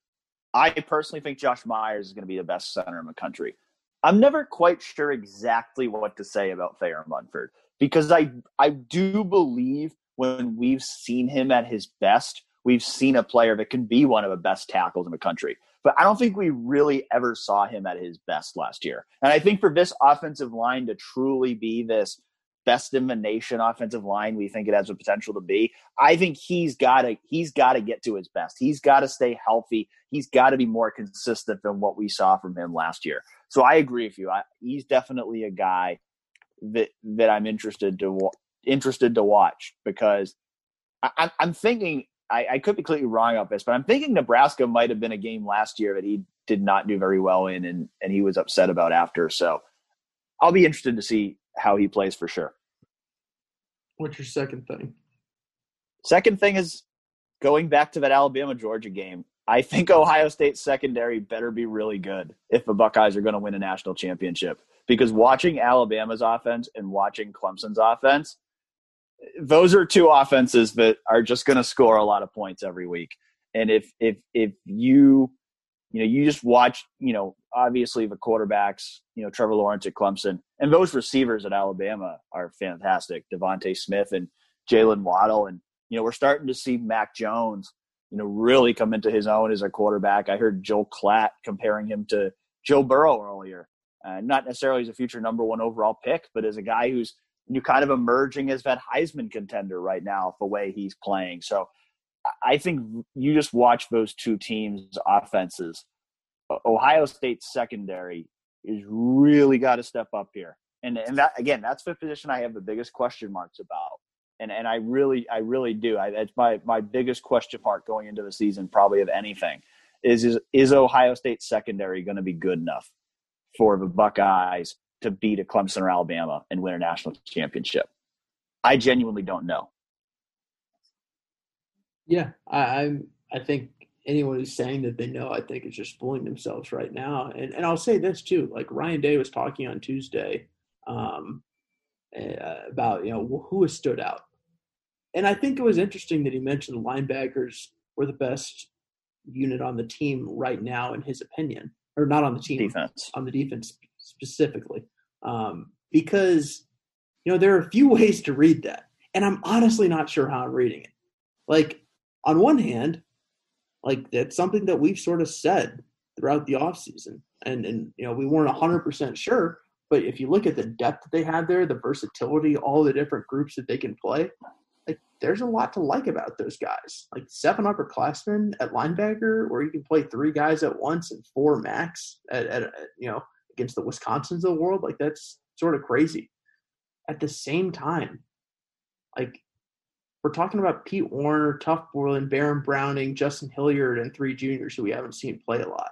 I personally think Josh Myers is going to be the best center in the country. I'm never quite sure exactly what to say about Thayer Munford because I I do believe when we've seen him at his best, we've seen a player that can be one of the best tackles in the country. But I don't think we really ever saw him at his best last year. And I think for this offensive line to truly be this best in the nation offensive line we think it has the potential to be, I think he's got to he's got to get to his best. He's got to stay healthy. He's got to be more consistent than what we saw from him last year. So I agree with you. I, he's definitely a guy that that I'm interested to interested to watch because I, am thinking I, I, could be completely wrong about this, but I'm thinking Nebraska might have been a game last year that he did not do very well in, and and he was upset about after. So I'll be interested to see how he plays for sure. What's your second thing? Second thing is going back to that Alabama Georgia game. I think Ohio State secondary better be really good if the Buckeyes are going to win a national championship. Because watching Alabama's offense and watching Clemson's offense, those are two offenses that are just going to score a lot of points every week. And if if if you you know you just watch you know obviously the quarterbacks you know Trevor Lawrence at Clemson and those receivers at Alabama are fantastic DeVonta Smith and Jaylen Waddle and you know we're starting to see Mac Jones you know really come into his own as a quarterback. I heard Joel Klatt comparing him to Joe Burrow earlier, uh, not necessarily as a future number one overall pick, but as a guy who's you kind of emerging as that Heisman contender right now, the way he's playing. So I think you just watch those two teams' offenses. Ohio State's secondary is really got to step up here, and and that again, that's the position I have the biggest question marks about. And and I really I really do. I, that's my my biggest question mark going into the season, probably of anything, is is is Ohio State secondary going to be good enough for the Buckeyes to beat a Clemson or Alabama and win a national championship? I genuinely don't know. Yeah, I I think anyone who's saying that they know, I think is just fooling themselves right now. And and I'll say this too, like Ryan Day was talking on Tuesday um, uh, about you know who has stood out, and I think it was interesting that he mentioned the linebackers were the best unit on the team right now, in his opinion, or not on the team, defense on the defense specifically, um, because you know there are a few [LAUGHS] ways to read that, and I'm honestly not sure how I'm reading it. Like on one hand, like that's something that we've sort of said throughout the offseason. And and you know, we weren't hundred percent sure, but if you look at the depth that they had there, the versatility, all the different groups that they can play, like there's a lot to like about those guys. Like seven upperclassmen at linebacker, where you can play three guys at once and four max at, at you know against the Wisconsins of the world, like that's sort of crazy. At the same time, like we're talking about Pete Werner, Tuf Borland, Baron Browning, Justin Hilliard, and three juniors who we haven't seen play a lot.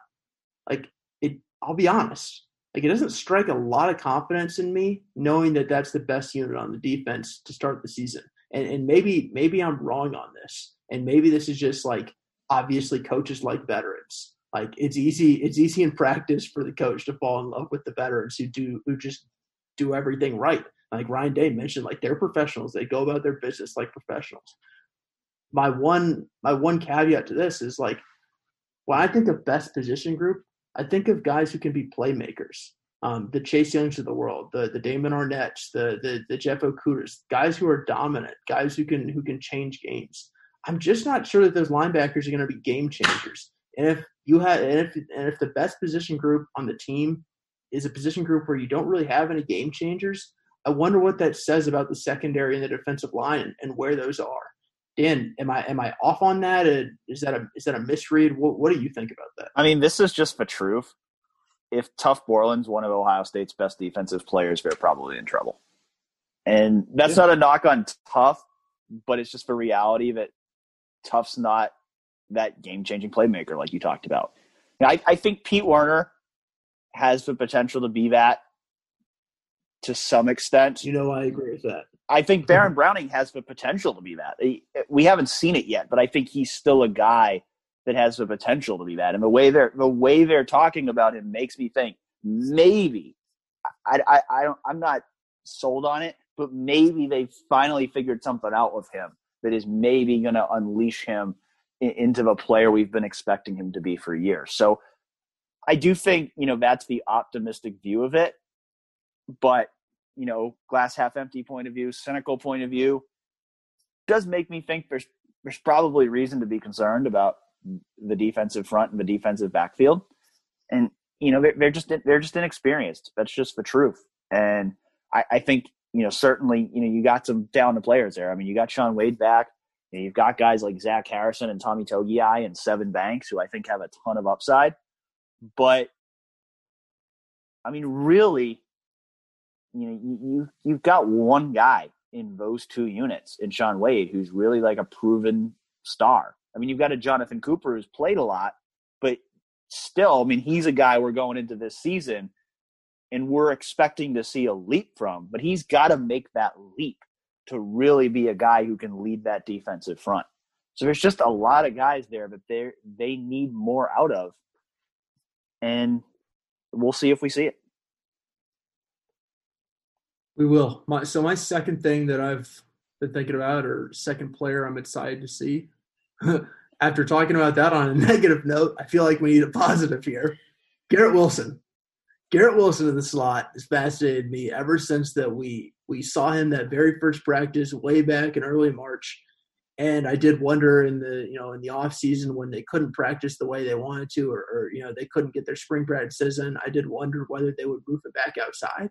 Like it, I'll be honest. Like it doesn't strike a lot of confidence in me knowing that that's the best unit on the defense to start the season. And and maybe maybe I'm wrong on this, and maybe this is just like obviously coaches like veterans. Like it's easy it's easy in practice for the coach to fall in love with the veterans who do who just do everything right like Ryan Day mentioned, like they're professionals. They go about their business like professionals. My one my one caveat to this is like when I think of best position group, I think of guys who can be playmakers. Um, the Chase Youngs of the world, the the Damon Arnette's, the the the Jeff Okudahs, guys who are dominant, guys who can who can change games. I'm just not sure that those linebackers are going to be game changers. And if you have, and if and if the best position group on the team is a position group where you don't really have any game changers, I wonder what that says about the secondary and the defensive line and where those are. Dan, am I am I off on that? Uh, is that a is that a misread? What, what do you think about that? I mean, this is just the truth. If Tuf Borland's one of Ohio State's best defensive players, they're probably in trouble. And that's yeah. not a knock on Tuf, but it's just the reality that Tuf's not that game changing playmaker like you talked about. I, I think Pete Werner has the potential to be that to some extent. You know, I agree with that. I think [LAUGHS] Baron Browning has the potential to be that. We haven't seen it yet, but I think he's still a guy that has the potential to be that. And the way they're the way they're talking about him makes me think maybe I, I, I don't I'm not sold on it, but maybe they finally figured something out with him that is maybe going to unleash him into the player we've been expecting him to be for years. So I do think you know that's the optimistic view of it but you know, glass half empty point of view, cynical point of view, does make me think there's there's probably reason to be concerned about the defensive front and the defensive backfield. And you know, they're, they're just they're just inexperienced. That's just the truth. And I, I think you know certainly you know you got some talented players there. I mean, you got Shaun Wade back. You have got guys like Zach Harrison and Tommy Togiai and Sevyn Banks, who I think have a ton of upside. But I mean, really, you know, you you've got one guy in those two units in Shaun Wade who's really like a proven star. I mean, you've got a Jonathan Cooper who's played a lot, but still, I mean, he's a guy we're going into this season and we're expecting to see a leap from, but he's got to make that leap to really be a guy who can lead that defensive front. So there's just a lot of guys there that they they need more out of, and we'll see if we see it. We will. My so my second thing that I've been thinking about, or second player I'm excited to see. [LAUGHS] After talking about that on a [LAUGHS] negative note, I feel like we need a positive here. Garrett Wilson. Garrett Wilson in the slot has fascinated me ever since that we we saw him that very first practice way back in early March. And I did wonder in the you know in the off season when they couldn't practice the way they wanted to, or, or you know they couldn't get their spring practices in. I did wonder whether they would move it back outside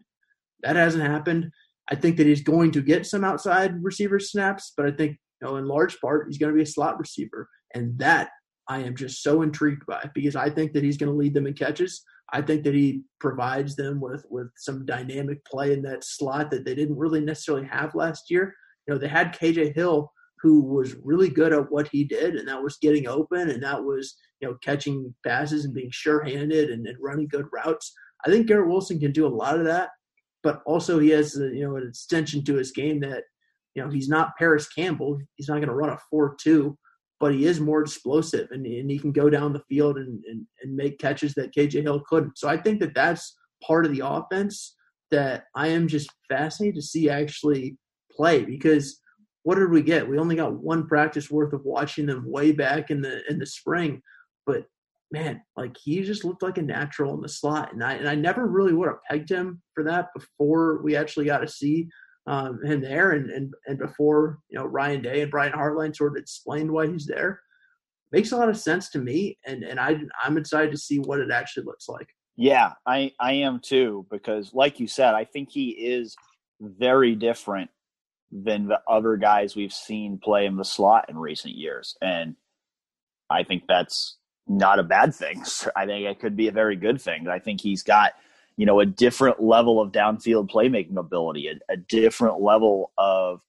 that hasn't happened. I think that he's going to get some outside receiver snaps, but I think you know in large part he's going to be a slot receiver, and that I am just so intrigued by because I think that he's going to lead them in catches. I think that he provides them with with some dynamic play in that slot that they didn't really necessarily have last year. You know, they had KJ Hill who was really good at what he did, and that was getting open, and that was you know catching passes and being sure-handed and, and running good routes. I think Garrett Wilson can do a lot of that but also he has a, you know an extension to his game that you know he's not Parris Campbell. He's not going to run a four two but he is more explosive and, and he can go down the field and, and, and make catches that KJ Hill couldn't. So I think that that's part of the offense that I am just fascinated to see actually play because what did we get? We only got one practice worth of watching them way back in the in the spring, but man, like he just looked like a natural in the slot, and I and I never really would have pegged him for that before we actually got to see um, him there, and and and before you know Ryan Day and Brian Hartline sort of explained why he's there. Makes a lot of sense to me, and and I I'm excited to see what it actually looks like. Yeah, I I am too because, like you said, I think he is very different than the other guys we've seen play in the slot in recent years, and I think that's not a bad thing. [LAUGHS] I think it could be a very good thing. I think he's got you know a different level of downfield playmaking ability, a, a different level of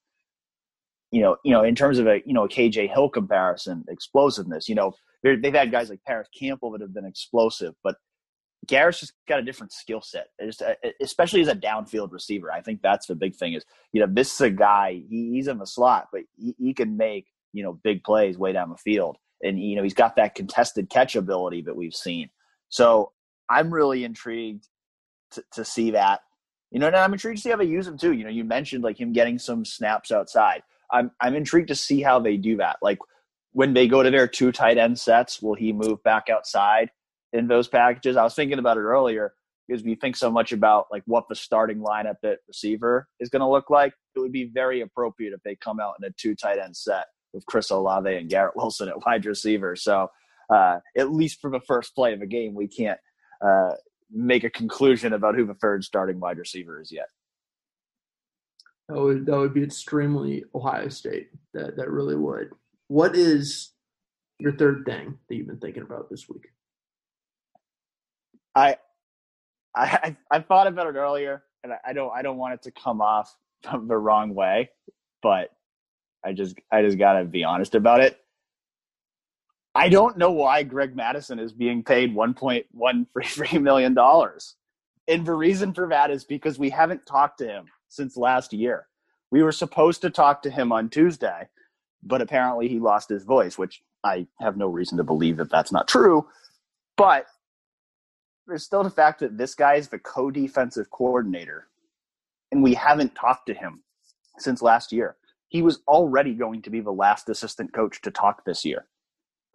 you know, you know, in terms of a you know a KJ Hill comparison, explosiveness. You know, they've had guys like Parris Campbell that have been explosive, but Garrett's just got a different skill set, uh, especially as a downfield receiver. I think that's the big thing. Is you know this is a guy he, he's in the slot, but he, he, can make you know big plays way down the field, and you know he's got that contested catch ability that we've seen. So I'm really intrigued to, to see that. You know, and I'm intrigued to see how they use him too. You know, you mentioned like him getting some snaps outside. I'm I'm intrigued to see how they do that. Like when they go to their two tight end sets, will he move back outside? in those packages. I was thinking about it earlier because we think so much about like what the starting lineup at receiver is going to look like. It would be very appropriate if they come out in a two tight end set with Chris Olave and Garrett Wilson at wide receiver. So uh, at least for the first play of a game, we can't uh, make a conclusion about who the third starting wide receiver is yet. That would that would be extremely Ohio State. That that really would. What is your third thing that you've been thinking about this week? I, I, I thought about it earlier, and I, I don't, I don't want it to come off [LAUGHS] the wrong way, but I just, I just gotta be honest about it. I don't know why Greg Mattison is being paid one point one three [LAUGHS] million dollars, and the reason for that is because we haven't talked to him since last year. We were supposed to talk to him on Tuesday, but apparently he lost his voice, which I have no reason to believe that that's not true. But there's still the fact that this guy is the co-defensive coordinator, and we haven't talked to him since last year. He was already going to be the last assistant coach to talk this year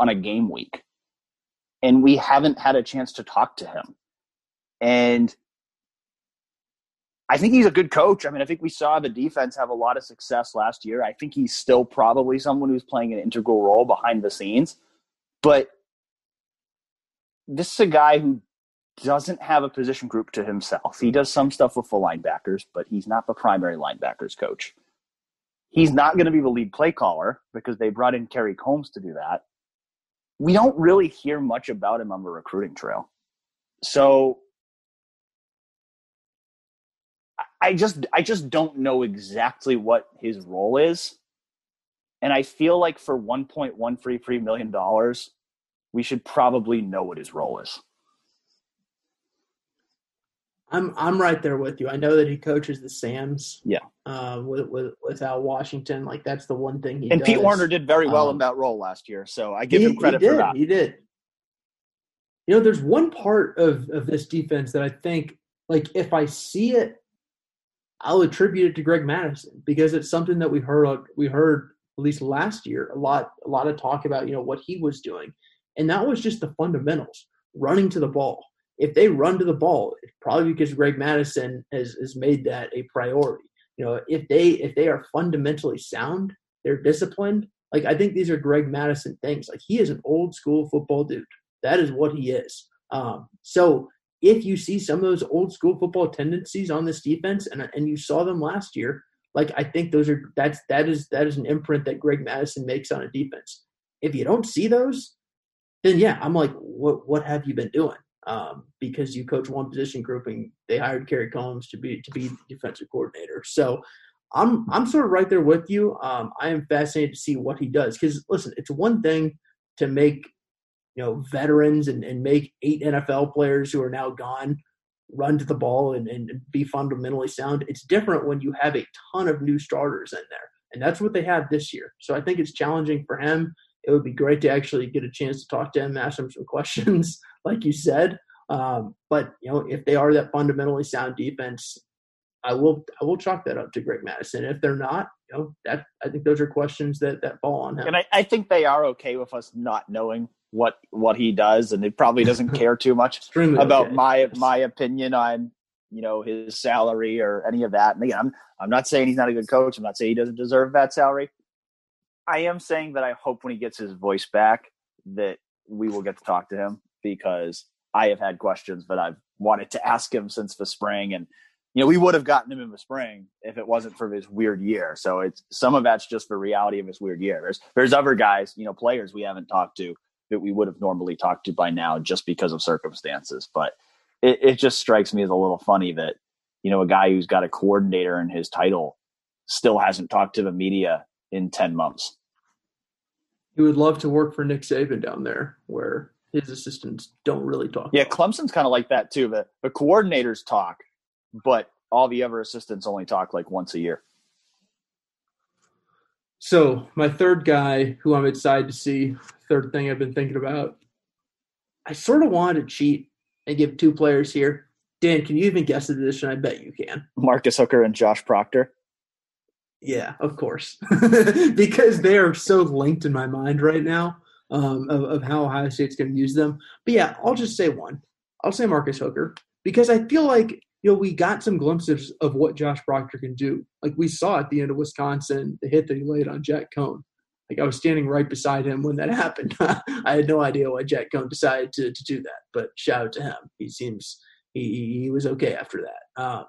on a game week, and we haven't had a chance to talk to him. And I think he's a good coach. I mean, I think we saw the defense have a lot of success last year. I think he's still probably someone who's playing an integral role behind the scenes. But this is a guy who doesn't have a position group to himself. He does some stuff with the linebackers, but he's not the primary linebackers coach. He's not going to be the lead play caller because they brought in Kerry Coombs to do that. We don't really hear much about him on the recruiting trail. So I just I just don't know exactly what his role is. And I feel like for $1.133 million, we should probably know what his role is. I'm I'm right there with you. I know that he coaches the Sams. Yeah. Uh, with, with with Al Washington, like that's the one thing he. And does. Pete Werner did very well um, in that role last year, so I give he, him credit he for that. He did. You know, there's one part of of this defense that I think, like, if I see it, I'll attribute it to Greg Mattison because it's something that we heard we heard at least last year a lot a lot of talk about you know what he was doing, and that was just the fundamentals, running to the ball if they run to the ball, it's probably because Greg Mattison has, has made that a priority. You know, if they if they are fundamentally sound, they're disciplined. Like I think these are Greg Mattison things. Like he is an old school football dude. That is what he is. Um, so if you see some of those old school football tendencies on this defense, and and you saw them last year, like I think those are that's that is that is an imprint that Greg Mattison makes on a defense. If you don't see those, then yeah, I'm like, what what have you been doing? Um, because you coach one position group and they hired Kerry Coombs to be to be the defensive coordinator. So I'm I'm sort of right there with you. Um, I am fascinated to see what he does because listen, it's one thing to make you know veterans and, and make eight NFL players who are now gone run to the ball and, and be fundamentally sound. It's different when you have a ton of new starters in there. And that's what they have this year. So I think it's challenging for him. it would be great to actually get a chance to talk to him, ask him some [LAUGHS] questions, like you said. Um, but you know, if they are that fundamentally sound defense, I will I will chalk that up to Greg Mattison. If they're not, you know, that I think those are questions that that fall on him. And I, I think they are okay with us not knowing what what he does, and he probably doesn't [LAUGHS] care too much about okay, my my opinion on you know his salary or any of that. And again, I'm I'm not saying he's not a good coach. I'm not saying he doesn't deserve that salary. I am saying that I hope when he gets his voice back that we will get to talk to him because I have had questions that I've wanted to ask him since the spring and you know we would have gotten him in the spring if it wasn't for his weird year. So it's some of that's just the reality of his weird year. There's there's other guys, you know, players we haven't talked to that we would have normally talked to by now just because of circumstances. But it, it just strikes me as a little funny that, you know, a guy who's got a coordinator in his title still hasn't talked to the media in 10 months. He would love to work for Nick Saban down there, where his assistants don't really talk. Yeah, Clemson's kind of like that too. The, the coordinators talk, but all the other assistants only talk like once a year. So my third guy, who I'm excited to see, third thing I've been thinking about, I sort of wanted to cheat and give two players here. Dan, can you even guess the position? I bet you can. Marcus Hooker and Josh Proctor. Yeah, of course, [LAUGHS] because they are so linked in my mind right now um, of, of how Ohio State's going to use them. But yeah, I'll just say one. I'll say Marcus Hooker because I feel like you know we got some glimpses of what Josh Proctor can do. Like we saw at the end of Wisconsin, the hit that he laid on Jack Coan. Like I was standing right beside him when that [LAUGHS] happened. [LAUGHS] I had no idea why Jack Coan decided to to do that, but shout out to him. He seems he he was okay after that. Um,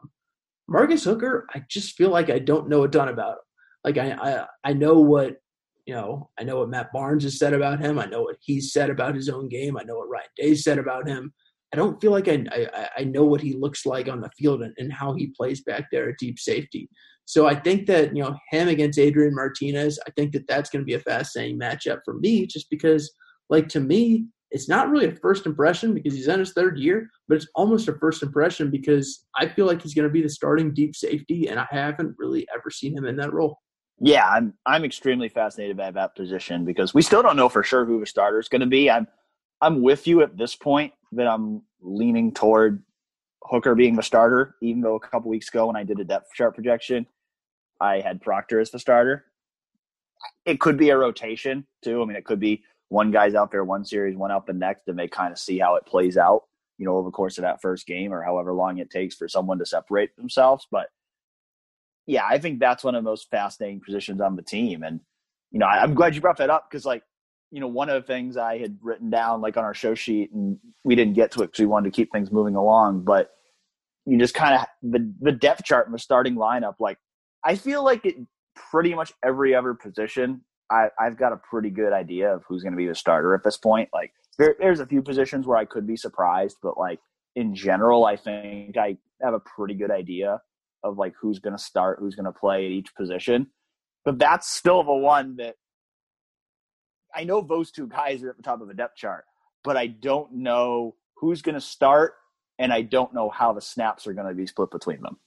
Marcus Hooker, I just feel like I don't know a ton about him. Like I, I, I know what you know. I know what Matt Barnes has said about him. I know what he's said about his own game. I know what Ryan Day said about him. I don't feel like I, I, I know what he looks like on the field and, and how he plays back there at deep safety. So I think that you know him against Adrian Martinez. I think that that's going to be a fascinating matchup for me, just because, like to me, it's not really a first impression because he's in his third year, but it's almost a first impression because I feel like he's going to be the starting deep safety, and I haven't really ever seen him in that role. Yeah, I'm I'm extremely fascinated by that position because we still don't know for sure who the starter is going to be. I'm I'm with you at this point that I'm leaning toward Hooker being the starter, even though a couple weeks ago when I did a depth chart projection, I had Proctor as the starter. It could be a rotation too. I mean, it could be one guy's out there one series, one out the next, and they kind of see how it plays out, you know, over the course of that first game or however long it takes for someone to separate themselves. But yeah, I think that's one of the most fascinating positions on the team. And, you know, I, I'm glad you brought that up because, like, you know, one of the things I had written down, like on our show sheet, and we didn't get to it because we wanted to keep things moving along, but you just kind of the the depth chart and the starting lineup. Like, I feel like it pretty much every other position. I, I've got a pretty good idea of who's going to be the starter at this point. Like, there, there's a few positions where I could be surprised, but like in general, I think I have a pretty good idea of like who's going to start, who's going to play at each position. But that's still the one that I know those two guys are at the top of the depth chart, but I don't know who's going to start, and I don't know how the snaps are going to be split between them.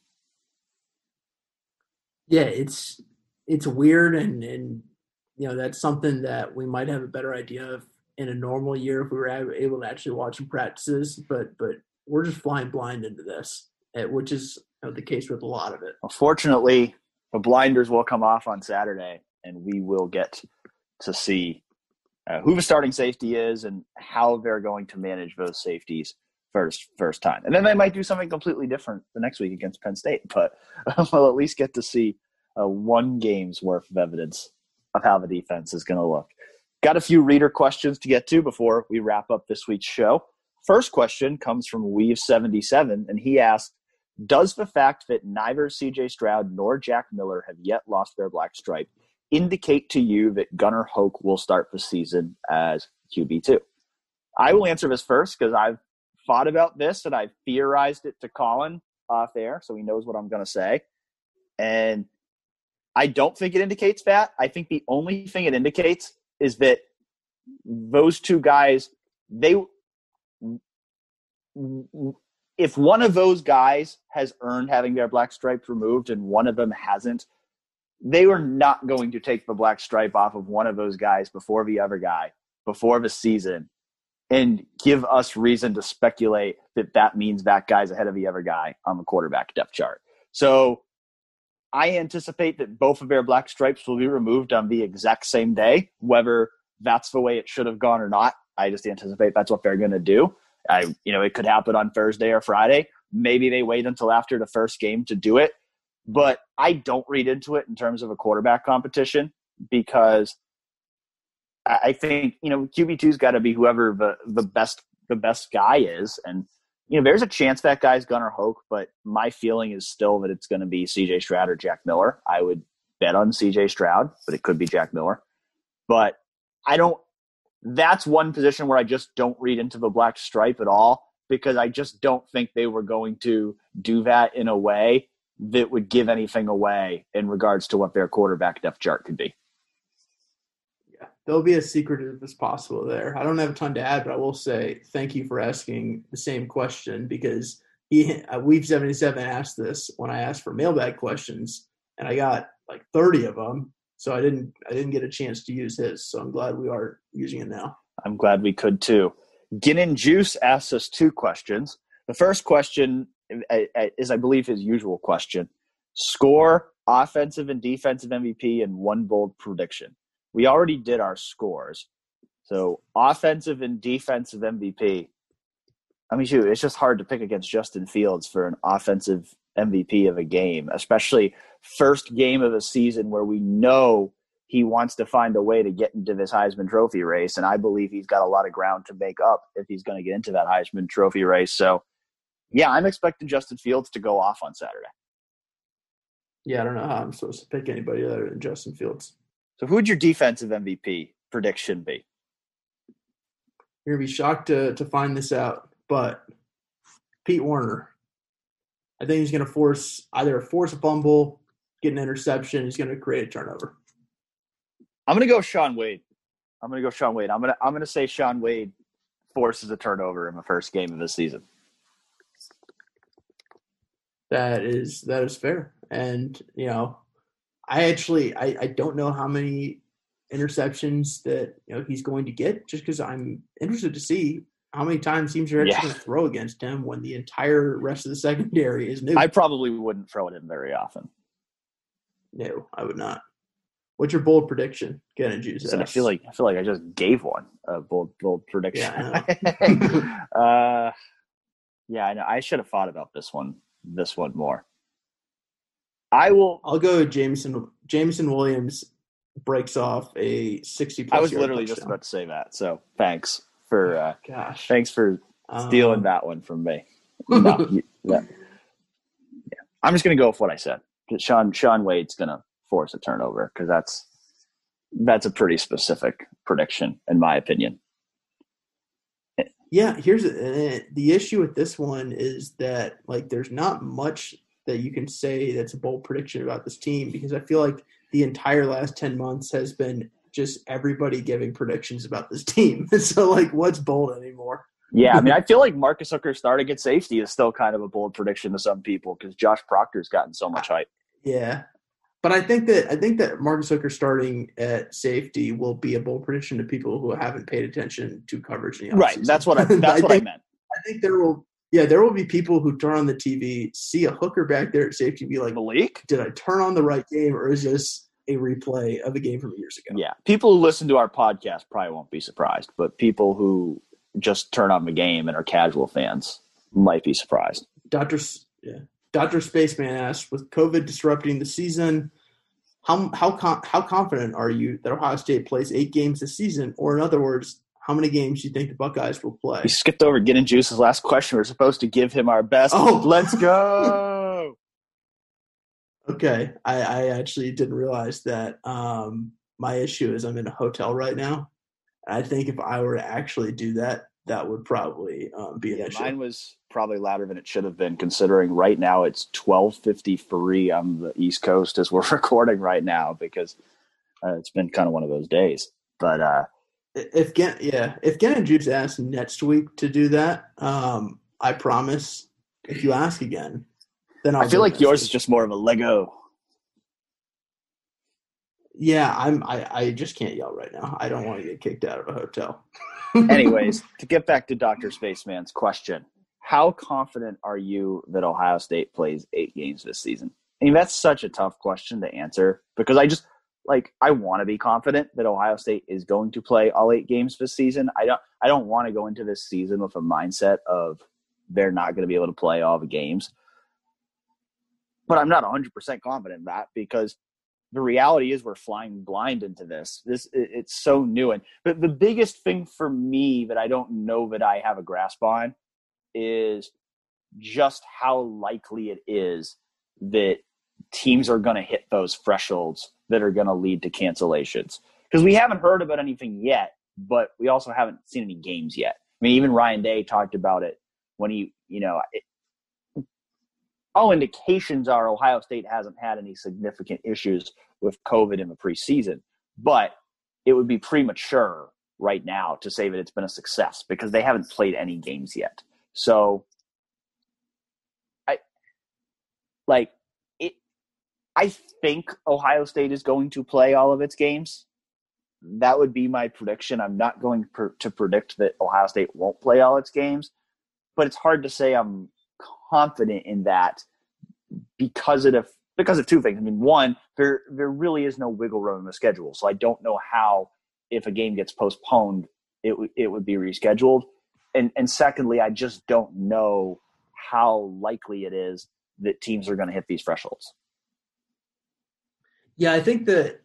Yeah, it's it's weird, and and you know that's something that we might have a better idea of in a normal year if we were able to actually watch some practices. But but we're just flying blind into this, eh, which is the case with a lot of it. Unfortunately, the blinders will come off on Saturday, and we will get to see uh, who the starting safety is and how they're going to manage those safeties first first time. And then they might do something completely different the next week against Penn State, [LAUGHS] but [LAUGHS] we'll at least get to see uh, one game's worth of evidence of how the defense is going to look. Got a few reader questions to get to before we wrap up this week's show. First question comes from Weave77, and he asked, does the fact that neither CJ Stroud nor Jack Miller have yet lost their black stripe indicate to you that Gunnar Hoak will start the season as QB2? I will answer this first because I've thought about this and I've theorized it to Colin off air, so he knows what I'm going to say. And I don't think it indicates that. I think the only thing it indicates is that those two guys, they, if one of those guys has earned having their black stripes removed and one of them hasn't, they were not going to take the black stripe off of one of those guys before the other guy before the season and give us reason to speculate that that means that guy's ahead of the other guy on the quarterback depth chart. So I anticipate that both of their black stripes will be removed on the exact same day, whether that's the way it should have gone or not. I just anticipate that's what they're going to do. I, you know, it could happen on Thursday or Friday. Maybe they wait until after the first game to do it, but I don't read into it in terms of a quarterback competition because I think you know QB two's got to be whoever the the best the best guy is, and you know there's a chance that guy's Gunnar Hoak, but my feeling is still that it's going to be C.J. Stroud or Jack Miller. I would bet on C.J. Stroud, but it could be Jack Miller. But I don't. That's one position where I just don't read into the black stripe at all because I just don't think they were going to do that in a way that would give anything away in regards to what their quarterback depth chart could be Yeah, there'll be as secretive as possible there. I don't have a ton to add, but I will say thank you for asking the same question because he uh, Weave seventy seven asked this when I asked for mailbag questions, and I got like thirty of them. So I didn't I didn't get a chance to use his. So I'm glad we are using it now. I'm glad we could too. Ginin Juice asks us two questions. The first question is, I believe, his usual question: score, offensive and defensive MVP, and one bold prediction we already did our scores. So offensive and defensive MVP. I mean, shoot, it's just hard to pick against Justin Fields for an offensive MVP of a game, especially first game of a season where we know he wants to find a way to get into this Heisman Trophy race, and I believe he's got a lot of ground to make up if he's going to get into that Heisman Trophy race. So, yeah, I'm expecting Justin Fields to go off on Saturday. Yeah, I don't know how I'm supposed to pick anybody other than Justin Fields. So, who would your defensive MVP prediction be? You're gonna be shocked to to find this out, but Pete Werner. I think he's gonna force either a force a fumble, get an interception. He's gonna create a turnover. I'm gonna go Shaun Wade. I'm gonna go Shaun Wade. I'm gonna I'm gonna say Shaun Wade forces a turnover in the first game of the season. That is that is fair, and you know I actually I, I don't know how many interceptions that you know he's going to get just because I'm interested to see how many times teams are actually yeah. going to throw against him when the entire rest of the secondary is new. I probably wouldn't throw it in very often. No, I would not. What's your bold prediction? Get a juice. I feel like I feel like I just gave one a bold bold prediction. Yeah, [LAUGHS] uh, yeah, I know. I should have thought about this one this one more. I will. I'll go Jameson. Jameson Williams breaks off a sixty. I was literally touchdown. just about to say that. So thanks for. Uh, Gosh. Thanks for stealing um, that one from me. [LAUGHS] No, you, yeah. yeah. I'm just gonna go with what I said. Shaun Shaun Wade's gonna force a turnover because that's that's a pretty specific prediction in my opinion. Yeah, here's uh, the issue with this one is that like there's not much that you can say that's a bold prediction about this team because I feel like the entire last 10 months has been just everybody giving predictions about this team. [LAUGHS] so, like, what's bold anymore? Yeah, I mean, I [LAUGHS] feel like Marcus Hooker starting at safety is still kind of a bold prediction to some people because Josh Proctor's gotten so much hype. Yeah, but I think that I think that Marcus Hooker starting at safety will be a bold prediction to people who haven't paid attention to coverage. In the right, that's what I [LAUGHS] that's I what think, I meant. I think there will yeah, there will be people who turn on the TV, see a hooker back there at safety, be like, Malik, did I turn on the right game, or is this a replay of the game from years ago? Yeah, people who listen to our podcast probably won't be surprised, but people who just turn on the game and are casual fans might be surprised. Doctor, yeah, Doctor Spaceman asked, with COVID disrupting the season, how how how confident are you that Ohio State plays eight games this season, or in other words, how many games do you think the Buckeyes will play? We skipped over Ginin Juice's last question. We're supposed to give him our best. Oh, let's go. [LAUGHS] okay, I, I, actually didn't realize that. Um, my issue is I'm in a hotel right now. I think if I were to actually do that, that would probably um, be an yeah, issue. Mine was probably louder than it should have been, considering right now it's 12:53 on the East Coast as [LAUGHS] we're recording right now because uh, it's been kind of one of those days. But uh, if Gen, yeah, if Gen and Juice ask next week to do that, um, I promise. If you ask again, then I'll i feel like yours is just more of a Lego. Yeah, I'm. I, I just can't yell right now. I don't want to get kicked out of a hotel. [LAUGHS] Anyways, to get back to Doctor Spaceman's question, how confident are you that Ohio State plays eight games this season? I mean, that's such a tough question to answer because I just like I want to be confident that Ohio State is going to play all eight games this season. I don't. I don't want to go into this season with a mindset of they're not going to be able to play all the games. But I'm not 100% confident in that because the reality is we're flying blind into this. This it's so new, and but the biggest thing for me that I don't know that I have a grasp on is just how likely it is that teams are going to hit those thresholds that are going to lead to cancellations. Because we haven't heard about anything yet, but we also haven't seen any games yet. I mean, even Ryan Day talked about it when he, you know, it, all indications are Ohio State hasn't had any significant issues with COVID in the preseason, but it would be premature right now to say that it's been a success because they haven't played any games yet. So I like it I think Ohio State is going to play all of its games. That would be my prediction. I'm not going per, to predict that Ohio State won't play all its games, but it's hard to say I'm confident in that because of the, because of two things. I mean, one, there there really is no wiggle room in the schedule, so I don't know how if a game gets postponed, it w- it would be rescheduled, and and secondly, I just don't know how likely it is that teams are going to hit these thresholds. Yeah, I think that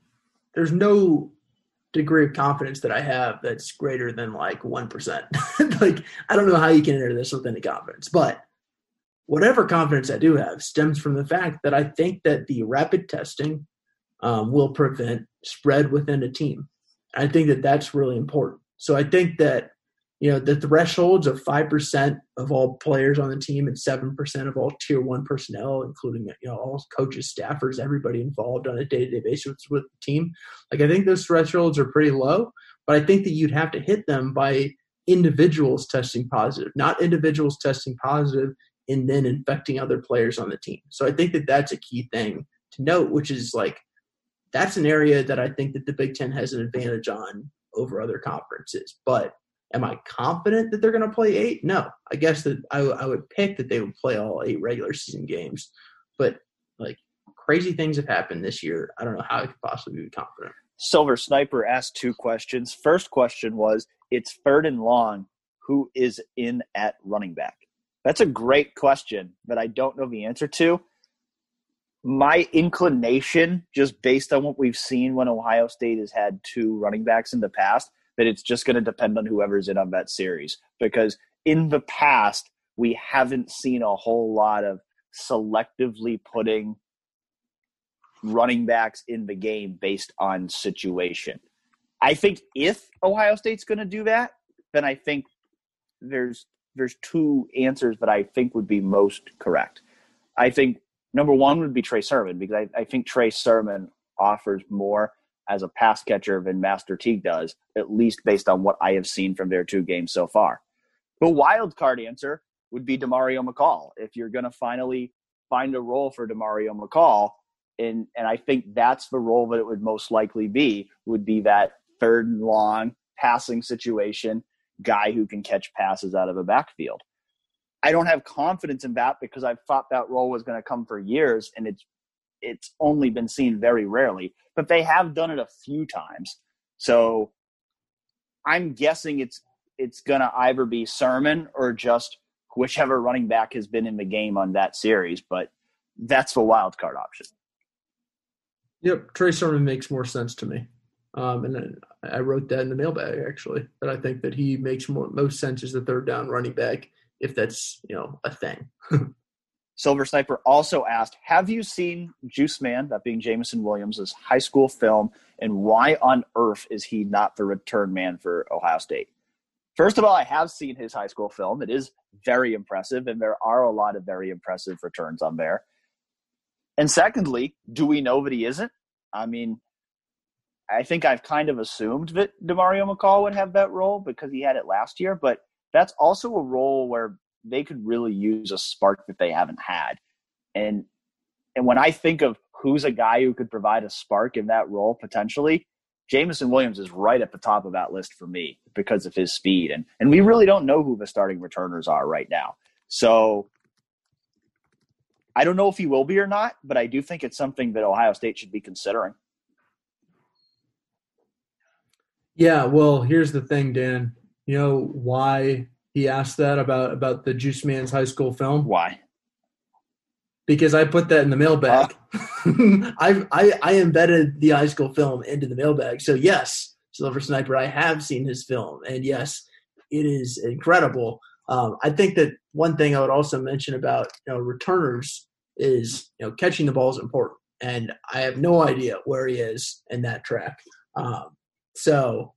there's no degree of confidence that I have that's greater than like 1%. [LAUGHS] like, I don't know how you can enter this with any confidence, but whatever confidence I do have stems from the fact that I think that the rapid testing um, will prevent spread within a team. I think that that's really important. So I think that you know the thresholds of five percent of all players on the team and seven percent of all tier one personnel, including you know all coaches, staffers, everybody involved on a day to day basis with the team. Like I think those thresholds are pretty low, but I think that you'd have to hit them by individuals testing positive, not individuals testing positive and then infecting other players on the team. So I think that that's a key thing to note, which is like that's an area that I think that the Big Ten has an advantage on over other conferences. But am I confident that they're going to play eight? No. I guess that I, I would pick that they would play all eight regular season games. But like crazy things have happened this year. I don't know how I could possibly be confident. Silver Sniper asked two questions. First question was it's third and long. Who is in at running back? That's a great question that I don't know the answer to my inclination, just based on what we've seen when Ohio State has had two running backs in the past, that it's just going to depend on whoever's in on that series. Because in the past, we haven't seen a whole lot of selectively putting running backs in the game based on situation. I think if Ohio State's going to do that, then I think there's there's two answers that I think would be most correct. I think number one would be Trey Sermon because I, I think Trey Sermon offers more as a pass catcher than Master Teague does, at least based on what I have seen from their two games so far. The wild card answer would be Demario McCall. If you're going to finally find a role for Demario McCall, and and I think that's the role that it would most likely be would be that third and long passing situation guy who can catch passes out of a backfield. I don't have confidence in that because I've thought that role was going to come for years, and it's it's only been seen very rarely. But they have done it a few times, so I'm guessing it's it's going to either be Sermon or just whichever running back has been in the game on that series. But that's the wild card option. Yep, Trey Sermon makes more sense to me. Um, and I wrote that in the mailbag actually that I think that he makes more most sense as the third down running back if that's you know a thing. [LAUGHS] Silver Sniper also asked, "Have you seen Juice Man, that being Jameson Williams' high school film, and why on earth is he not the return man for Ohio State?" First of all, I have seen his high school film. It is very impressive, and there are a lot of very impressive returns on there. And secondly, do we know that he isn't? I mean, I think I've kind of assumed that Demario McCall would have that role because he had it last year, but that's also a role where they could really use a spark that they haven't had. And and when I think of who's a guy who could provide a spark in that role potentially, Jameson Williams is right at the top of that list for me because of his speed. And and we really don't know who the starting returners are right now. So I don't know if he will be or not, but I do think it's something that Ohio State should be considering. Yeah, well, here's the thing, Dan. You know why he asked that about about the Juice Man's high school film? Why? Because I put that in the mailbag. Uh, [LAUGHS] I, I I embedded the high school film into the mailbag. So yes, Silver Sniper, I have seen his film, and yes, it is incredible. Um, I think that one thing I would also mention about you know returners is you know catching the ball is important, and I have no idea where he is in that track. Um, so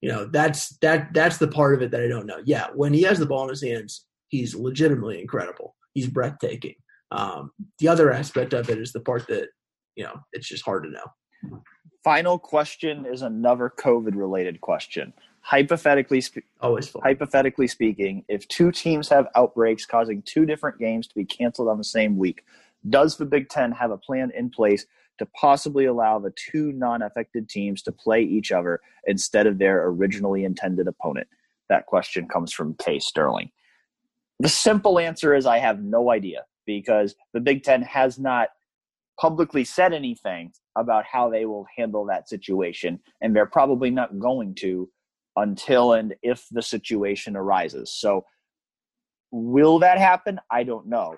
you know that's that that's the part of it that I don't know. Yeah, when he has the ball in his hands, he's legitimately incredible. He's breathtaking. Um, the other aspect of it is the part that you know it's just hard to know. Final question is another COVID related question hypothetically spe- always fun. hypothetically speaking, if two teams have outbreaks causing two different games to be canceled on the same week, does the Big Ten have a plan in place to possibly allow the two non-affected teams to play each other instead of their originally intended opponent? That question comes from Kay Sterling. The simple answer is I have no idea because the Big Ten has not publicly said anything about how they will handle that situation, and they're probably not going to until and if the situation arises. So, will that happen? I don't know.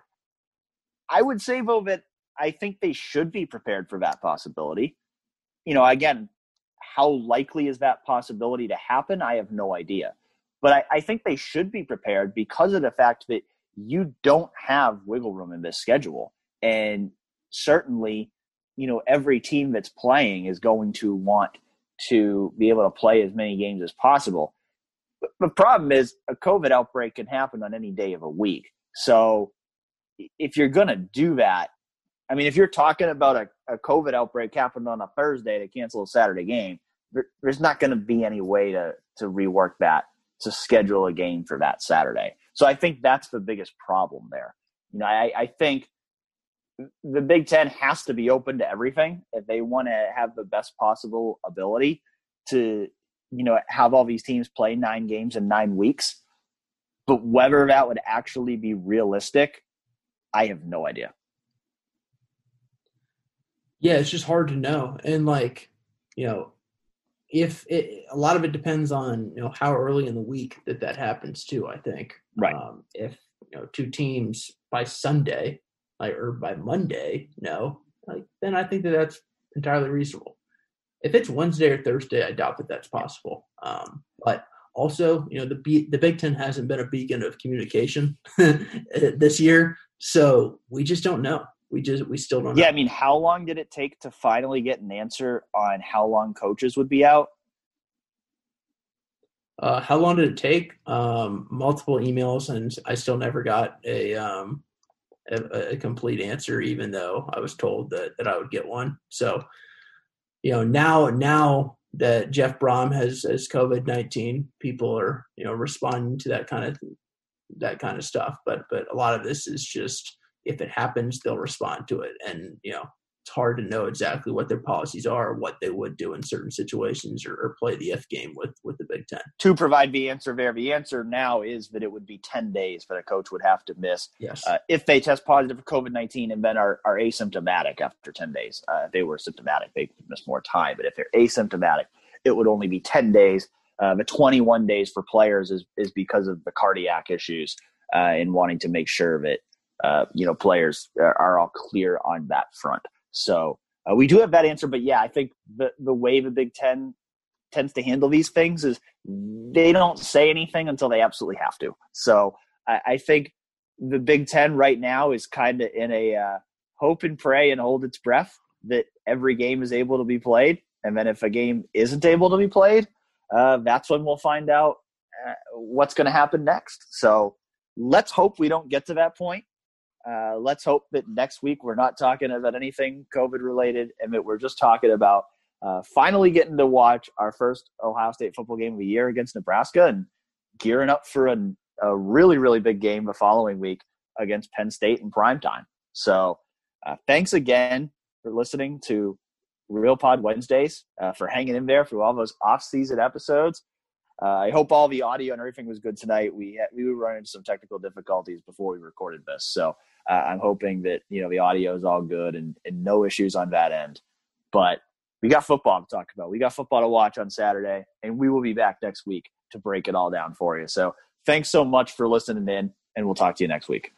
I would say, though, that I think they should be prepared for that possibility. You know, again, how likely is that possibility to happen? I have no idea. But I, I think they should be prepared because of the fact that you don't have wiggle room in this schedule. And certainly, you know, every team that's playing is going to want to be able to play as many games as possible. But the problem is a COVID outbreak can happen on any day of a week. So if you're going to do that, I mean, if you're talking about a, a COVID outbreak happened on a Thursday to cancel a Saturday game, there, there's not going to be any way to, to rework that to schedule a game for that Saturday. So I think that's the biggest problem there. You know, I, I think the Big Ten has to be open to everything if they want to have the best possible ability to, you know, have all these teams play nine games in nine weeks. But whether that would actually be realistic, I have no idea. Yeah, it's just hard to know. And like, you know, if it, a lot of it depends on you know how early in the week that that happens too. I think right. Um, if you know two teams by Sunday like or by Monday, no, like then I think that that's entirely reasonable. If it's Wednesday or Thursday, I doubt that that's possible. Um, but also, you know, the B, the Big Ten hasn't been a beacon of communication [LAUGHS] this year, so we just don't know. We just we still don't. Yeah, know. I mean, how long did it take to finally get an answer on how long coaches would be out? Uh, how long did it take? Um, multiple emails, and I still never got a um, a, a, complete answer, even though I was told that, that I would get one. So, you know, now now that Jeff Brohm has has COVID nineteen, people are you know responding to that kind of that kind of stuff. But but a lot of this is just if it happens, they'll respond to it, and you know it's hard to know exactly what their policies are, what they would do in certain situations, or, or, play the if game with with the Big Ten. To provide the answer there, the answer now is that it would be ten days that a coach would have to miss. Yes. Uh, if they test positive for COVID nineteen and then are, are asymptomatic after ten days. Uh, if they were symptomatic, they could miss more time. But if they're asymptomatic, it would only be ten days. Uh, the twenty one days for players is is because of the cardiac issues uh, and wanting to make sure that. Uh, you know, players are, all clear on that front. So uh, we do have that answer, but yeah, I think the the way the Big Ten tends to handle these things is they don't say anything until they absolutely have to. So I, I think the Big Ten right now is kind of in a uh, hope and pray and hold its breath that every game is able to be played, and then if a game isn't able to be played, uh, that's when we'll find out uh, what's going to happen next. So let's hope we don't get to that point. Uh, let's hope that next week we're not talking about anything COVID related and that we're just talking about uh, finally getting to watch our first Ohio State football game of the year against Nebraska and gearing up for a, a really, really big game the following week against Penn State in prime time. So uh, thanks again for listening to Real Pod Wednesdays, uh, for hanging in there through all those off-season episodes. Uh, I hope all the audio and everything was good tonight. We we were running into some technical difficulties before we recorded this, so uh, I'm hoping that you know the audio is all good and, and no issues on that end. But we got football to talk about. We got football to watch on Saturday, and we will be back next week to break it all down for you. So thanks so much for listening in, and we'll talk to you next week.